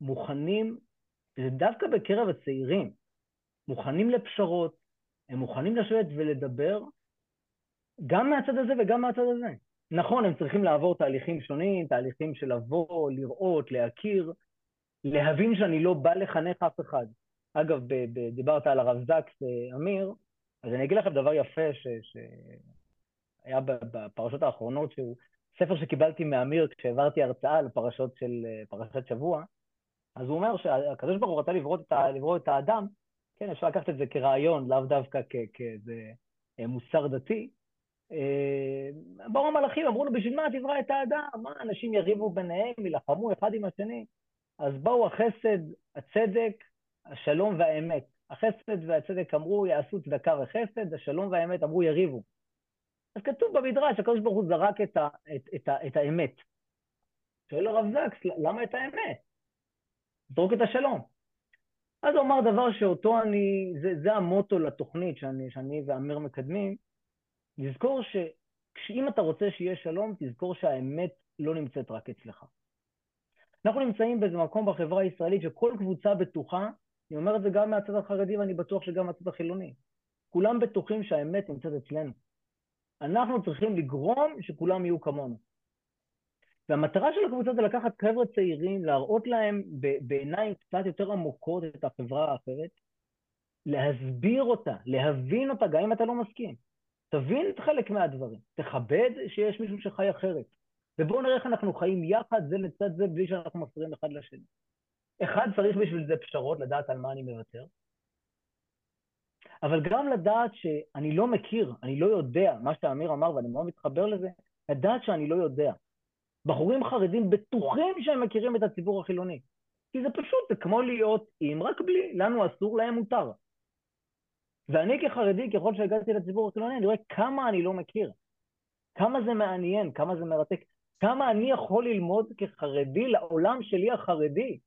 מוכנים, וזה דווקא בקרב הצעירים, מוכנים לפשרות, הם מוכנים לשבת ולדבר, גם מהצד הזה וגם מהצד הזה. נכון, הם צריכים לעבור תהליכים שונים, תהליכים של לבוא, לראות, להכיר, להבין שאני לא בא לחנך אף אחד. אגב, דיברת על הרב זקס, אה, אמיר, אז אני אגיד לכם דבר יפה שהיה בפרשות האחרונות, שהוא ספר שקיבלתי מאמיר כשהעברתי הרצאה על פרשות של אה, פרשת שבוע, אז הוא אומר שהקדוש ברוך הוא רצה לברוא את, לברוא את האדם, כן, אפשר לקחת את זה כרעיון, לאו דווקא כאיזה אה, מוסר דתי. אה, באו המלאכים, אמרו לו, בשביל מה תברא את האדם? מה, אנשים יריבו ביניהם, יילחמו אחד עם השני? אז באו החסד, הצדק, השלום והאמת. החסד והצדק אמרו, יעשו צדקה וחסד, השלום והאמת אמרו, יריבו. אז כתוב במדרש, הקדוש ברוך הוא זרק את, ה, את, את, את האמת. שואל הרב זקס, למה את האמת? זרוק את השלום. אז הוא אמר דבר שאותו אני, זה, זה המוטו לתוכנית שאני, שאני ואמיר מקדמים, לזכור שאם אתה רוצה שיהיה שלום, תזכור שהאמת לא נמצאת רק אצלך. אנחנו נמצאים באיזה מקום בחברה הישראלית שכל קבוצה בטוחה, אני אומר את זה גם מהצד החרדי ואני בטוח שגם מהצד החילוני, כולם בטוחים שהאמת נמצאת אצלנו. אנחנו צריכים לגרום שכולם יהיו כמונו. והמטרה של הקבוצה זה לקחת חבר'ה צעירים, להראות להם בעיניים קצת יותר עמוקות את החברה האחרת, להסביר אותה, להבין אותה, גם אם אתה לא מסכים. תבין את חלק מהדברים, תכבד שיש מישהו שחי אחרת. ובואו נראה איך אנחנו חיים יחד זה לצד זה בלי שאנחנו מפריעים אחד לשני. אחד צריך בשביל זה פשרות, לדעת על מה אני מוותר, אבל גם לדעת שאני לא מכיר, אני לא יודע, מה שאמיר אמר ואני מאוד מתחבר לזה, לדעת שאני לא יודע. בחורים חרדים בטוחים שהם מכירים את הציבור החילוני. כי זה פשוט, זה כמו להיות עם, רק בלי, לנו אסור, להם מותר. ואני כחרדי, ככל שהגעתי לציבור החילוני, אני רואה כמה אני לא מכיר. כמה זה מעניין, כמה זה מרתק, כמה אני יכול ללמוד כחרדי לעולם שלי החרדי.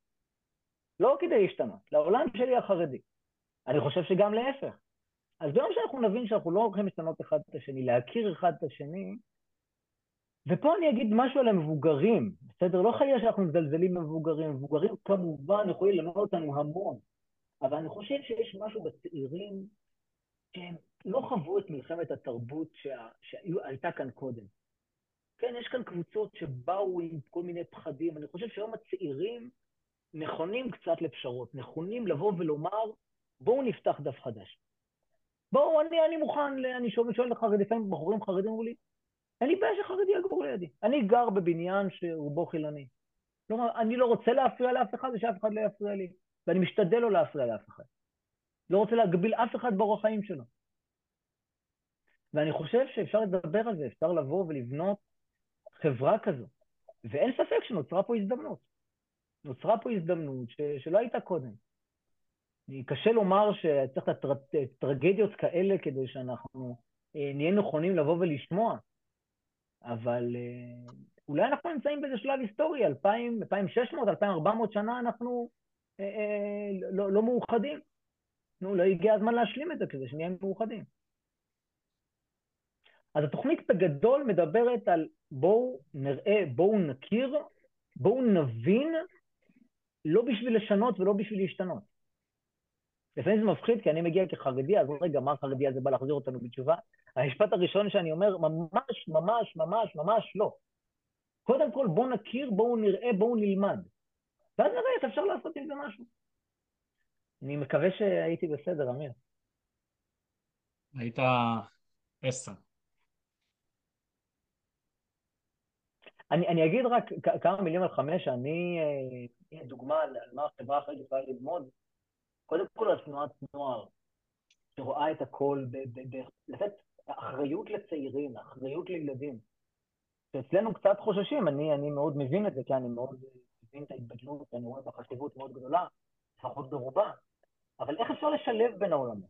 לא כדי להשתנות, לעולם שלי החרדי. אני חושב שגם להפך. אז ביום שאנחנו נבין שאנחנו לא הולכים לשנות אחד את השני, להכיר אחד את השני, ופה אני אגיד משהו על המבוגרים, בסדר? לא חייב שאנחנו מזלזלים במבוגרים, מבוגרים כמובן יכולים ללמוד אותנו המון, אבל אני חושב שיש משהו בצעירים שהם לא חוו את מלחמת התרבות שה... שהייתה כאן קודם. כן, יש כאן קבוצות שבאו עם כל מיני פחדים, אני חושב שהיום הצעירים נכונים קצת לפשרות, נכונים לבוא ולומר, בואו נפתח דף חדש. בואו, אני, אני מוכן, אני שואל, שואל לך, לפעמים בחורים חרדים אמרו לי, אין לי בעיה שחרדי יגור לידי. אני גר בבניין שרובו חילוני. כלומר, אני לא רוצה להפריע לאף אחד ושאף אחד לא יפריע לי, ואני משתדל לא להפריע לאף אחד. לא רוצה להגביל אף אחד באורח חיים שלו. ואני חושב שאפשר לדבר על זה, אפשר לבוא ולבנות חברה כזו. ואין ספק שנוצרה פה הזדמנות. נוצרה פה הזדמנות ש... שלא הייתה קודם. קשה לומר שצריך את הטרגדיות כאלה כדי שאנחנו אה, נהיה נכונים לבוא ולשמוע, אבל אה, אולי אנחנו נמצאים באיזה שלב היסטורי, 2,000, 2,600, 2,400 שנה אנחנו אה, אה, לא, לא מאוחדים. נו, לא הגיע הזמן להשלים את זה כדי שנהיה מאוחדים. אז התוכנית בגדול מדברת על בואו נראה, בואו נכיר, בואו נבין, לא בשביל לשנות ולא בשביל להשתנות. לפעמים זה מפחיד, כי אני מגיע כחרדי, אז רגע, מה החרדי הזה בא להחזיר אותנו בתשובה? המשפט הראשון שאני אומר, ממש, ממש, ממש, ממש לא. קודם כל, בואו נכיר, בואו נראה, בואו נלמד. ואז נראה איך אפשר לעשות עם זה משהו. אני מקווה שהייתי בסדר, אמיר. היית עשר. אני, אני אגיד רק כמה מילים על חמש, אני, אה, דוגמה על מה החברה החרדית יכולה ללמוד. קודם כל על תנועת נוער, שרואה את הכל, לתת אחריות לצעירים, אחריות לילדים. שאצלנו קצת חוששים, אני, אני מאוד מבין את זה, כי אני מאוד מבין את ההתבדלות, אני רואה בחשיבות מאוד גדולה, לפחות ברובה, אבל איך אפשר לשלב בין העולמות?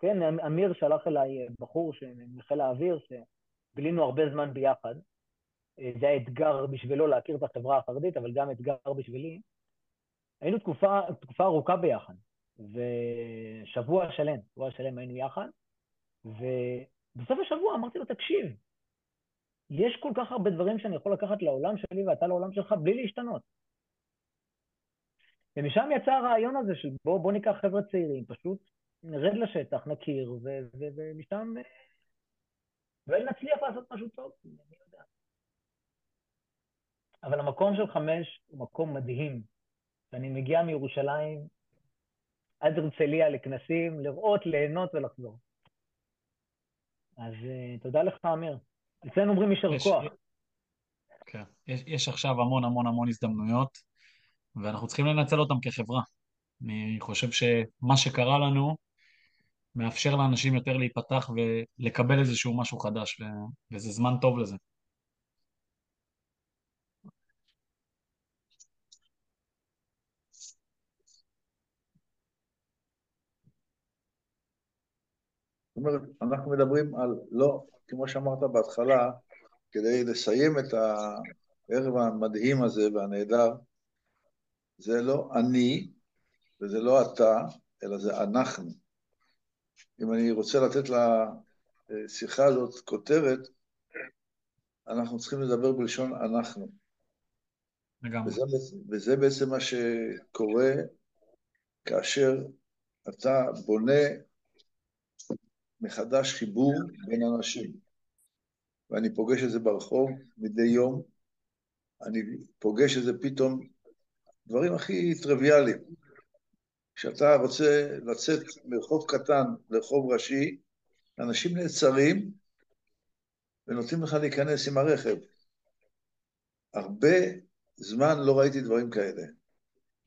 כן, אמ, אמיר שלח אליי בחור מחיל האוויר, שבילינו הרבה זמן ביחד. אה, זה היה אתגר בשבילו להכיר את החברה החרדית, אבל גם אתגר בשבילי. היינו תקופה, תקופה ארוכה ביחד, ושבוע שלם, שבוע שלם היינו יחד, ובסוף השבוע אמרתי לו, תקשיב, יש כל כך הרבה דברים שאני יכול לקחת לעולם שלי ואתה לעולם שלך בלי להשתנות. ומשם יצא הרעיון הזה של בוא, בוא ניקח חבר'ה צעירים, פשוט נרד לשטח, נכיר, ומשם אולי נצליח לעשות משהו טוב, אני יודע. אבל המקום של חמש הוא מקום מדהים. ואני מגיע מירושלים עד הרצליה לכנסים, לראות, ליהנות ולחזור. אז uh, תודה לך, אמיר. אצלנו אומרים יישר כוח. כן, יש, יש עכשיו המון המון המון הזדמנויות, ואנחנו צריכים לנצל אותן כחברה. אני חושב שמה שקרה לנו מאפשר לאנשים יותר להיפתח ולקבל איזשהו משהו חדש. וזה זמן טוב לזה. זאת אומרת, אנחנו מדברים על לא, כמו שאמרת בהתחלה, כדי לסיים את הערב המדהים הזה והנהדר, זה לא אני וזה לא אתה, אלא זה אנחנו. אם אני רוצה לתת לשיחה הזאת כותרת, אנחנו צריכים לדבר בלשון אנחנו. וזה, וזה בעצם מה שקורה כאשר אתה בונה מחדש חיבור בין אנשים. ואני פוגש את זה ברחוב מדי יום, אני פוגש את זה פתאום, דברים הכי טריוויאליים. כשאתה רוצה לצאת מרחוב קטן לרחוב ראשי, אנשים נעצרים ונותנים לך להיכנס עם הרכב. הרבה זמן לא ראיתי דברים כאלה.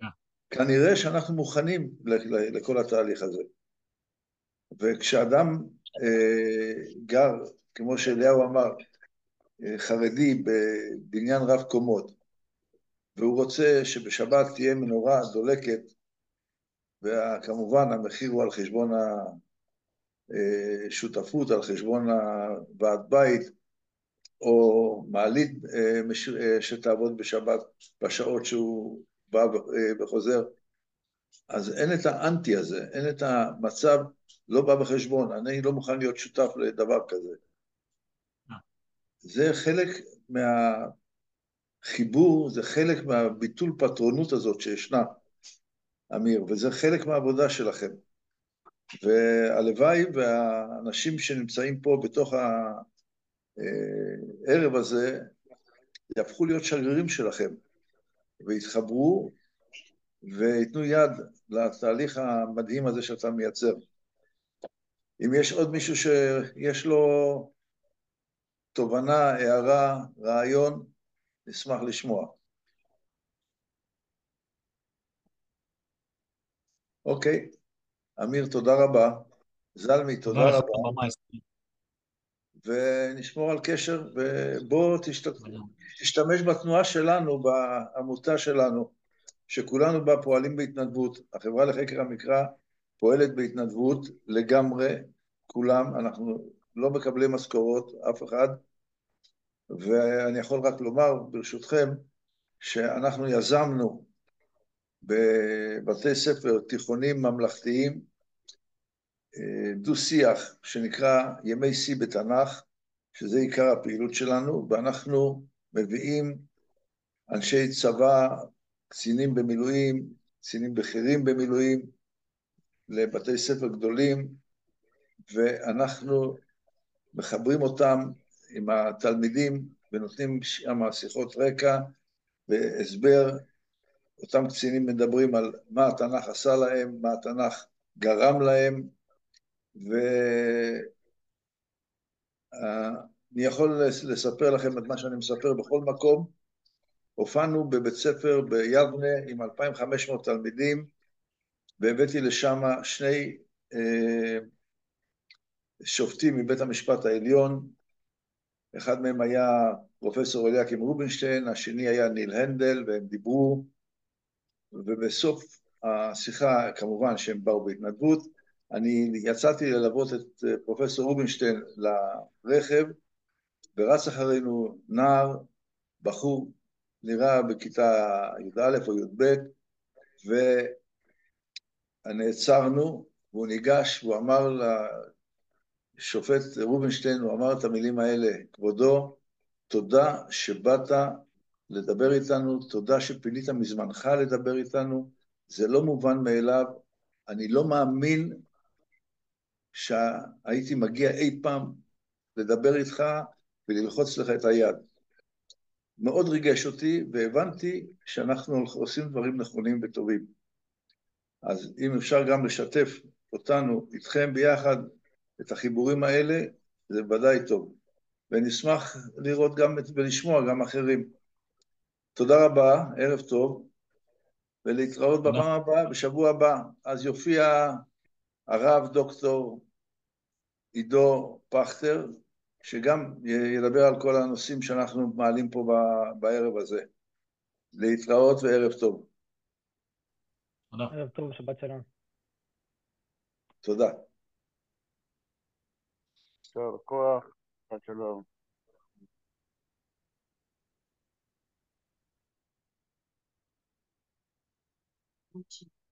אה. כנראה שאנחנו מוכנים לכל התהליך הזה. וכשאדם אה, גר, כמו שאליהו אמר, אה, חרדי בבניין רב קומות, והוא רוצה שבשבת תהיה מנורה דולקת, וכמובן המחיר הוא על חשבון השותפות, על חשבון הוועד בית, או מעלית אה, אה, שתעבוד בשבת בשעות שהוא בא וחוזר, אז אין את האנטי הזה, אין את המצב לא בא בחשבון, אני לא מוכן להיות שותף לדבר כזה. זה חלק מהחיבור, זה חלק מהביטול פטרונות הזאת שישנה, אמיר, וזה חלק מהעבודה שלכם. והלוואי והאנשים שנמצאים פה בתוך הערב הזה יהפכו להיות שגרירים שלכם, ויתחברו וייתנו יד לתהליך המדהים הזה שאתה מייצר. אם יש עוד מישהו שיש לו תובנה, הערה, רעיון, נשמח לשמוע. אוקיי, אמיר, תודה רבה. זלמי, תודה רבה. ונשמור על קשר, ובוא תשת... תשתמש בתנועה שלנו, בעמותה שלנו, שכולנו בה פועלים בהתנדבות. החברה לחקר המקרא פועלת בהתנדבות לגמרי, כולם, אנחנו לא מקבלים משכורות, אף אחד, ואני יכול רק לומר, ברשותכם, שאנחנו יזמנו בבתי ספר תיכוניים ממלכתיים דו-שיח שנקרא ימי שיא בתנ"ך, שזה עיקר הפעילות שלנו, ואנחנו מביאים אנשי צבא, קצינים במילואים, קצינים בכירים במילואים, לבתי ספר גדולים, ואנחנו מחברים אותם עם התלמידים ונותנים שם שיחות רקע והסבר. אותם קצינים מדברים על מה התנ"ך עשה להם, מה התנ"ך גרם להם, ואני יכול לספר לכם את מה שאני מספר בכל מקום. הופענו בבית ספר ביבנה עם 2,500 תלמידים, והבאתי לשם שני שופטים מבית המשפט העליון, אחד מהם היה פרופסור אליקים רובינשטיין, השני היה ניל הנדל, והם דיברו, ובסוף השיחה, כמובן שהם באו בהתנדבות, אני יצאתי ללוות את פרופסור רובינשטיין לרכב, ורץ אחרינו נער, בחור, נראה בכיתה י"א או י"ב, ונעצרנו, והוא ניגש, והוא אמר לשופט רובינשטיין, הוא אמר את המילים האלה, כבודו, תודה שבאת לדבר איתנו, תודה שפינית מזמנך לדבר איתנו, זה לא מובן מאליו, אני לא מאמין שהייתי מגיע אי פעם לדבר איתך וללחוץ לך את היד. מאוד ריגש אותי, והבנתי שאנחנו עושים דברים נכונים וטובים. אז אם אפשר גם לשתף אותנו, איתכם ביחד, את החיבורים האלה, זה ודאי טוב. ונשמח לראות גם ולשמוע גם אחרים. תודה רבה, ערב טוב, ולהתראות בפעם הבאה, בשבוע הבא. אז יופיע הרב דוקטור עידו פכטר, שגם ידבר על כל הנושאים שאנחנו מעלים פה בערב הזה. להתראות וערב טוב. תודה. ערב טוב, שבת שלום. תודה. יישר כוח, שבת שלום.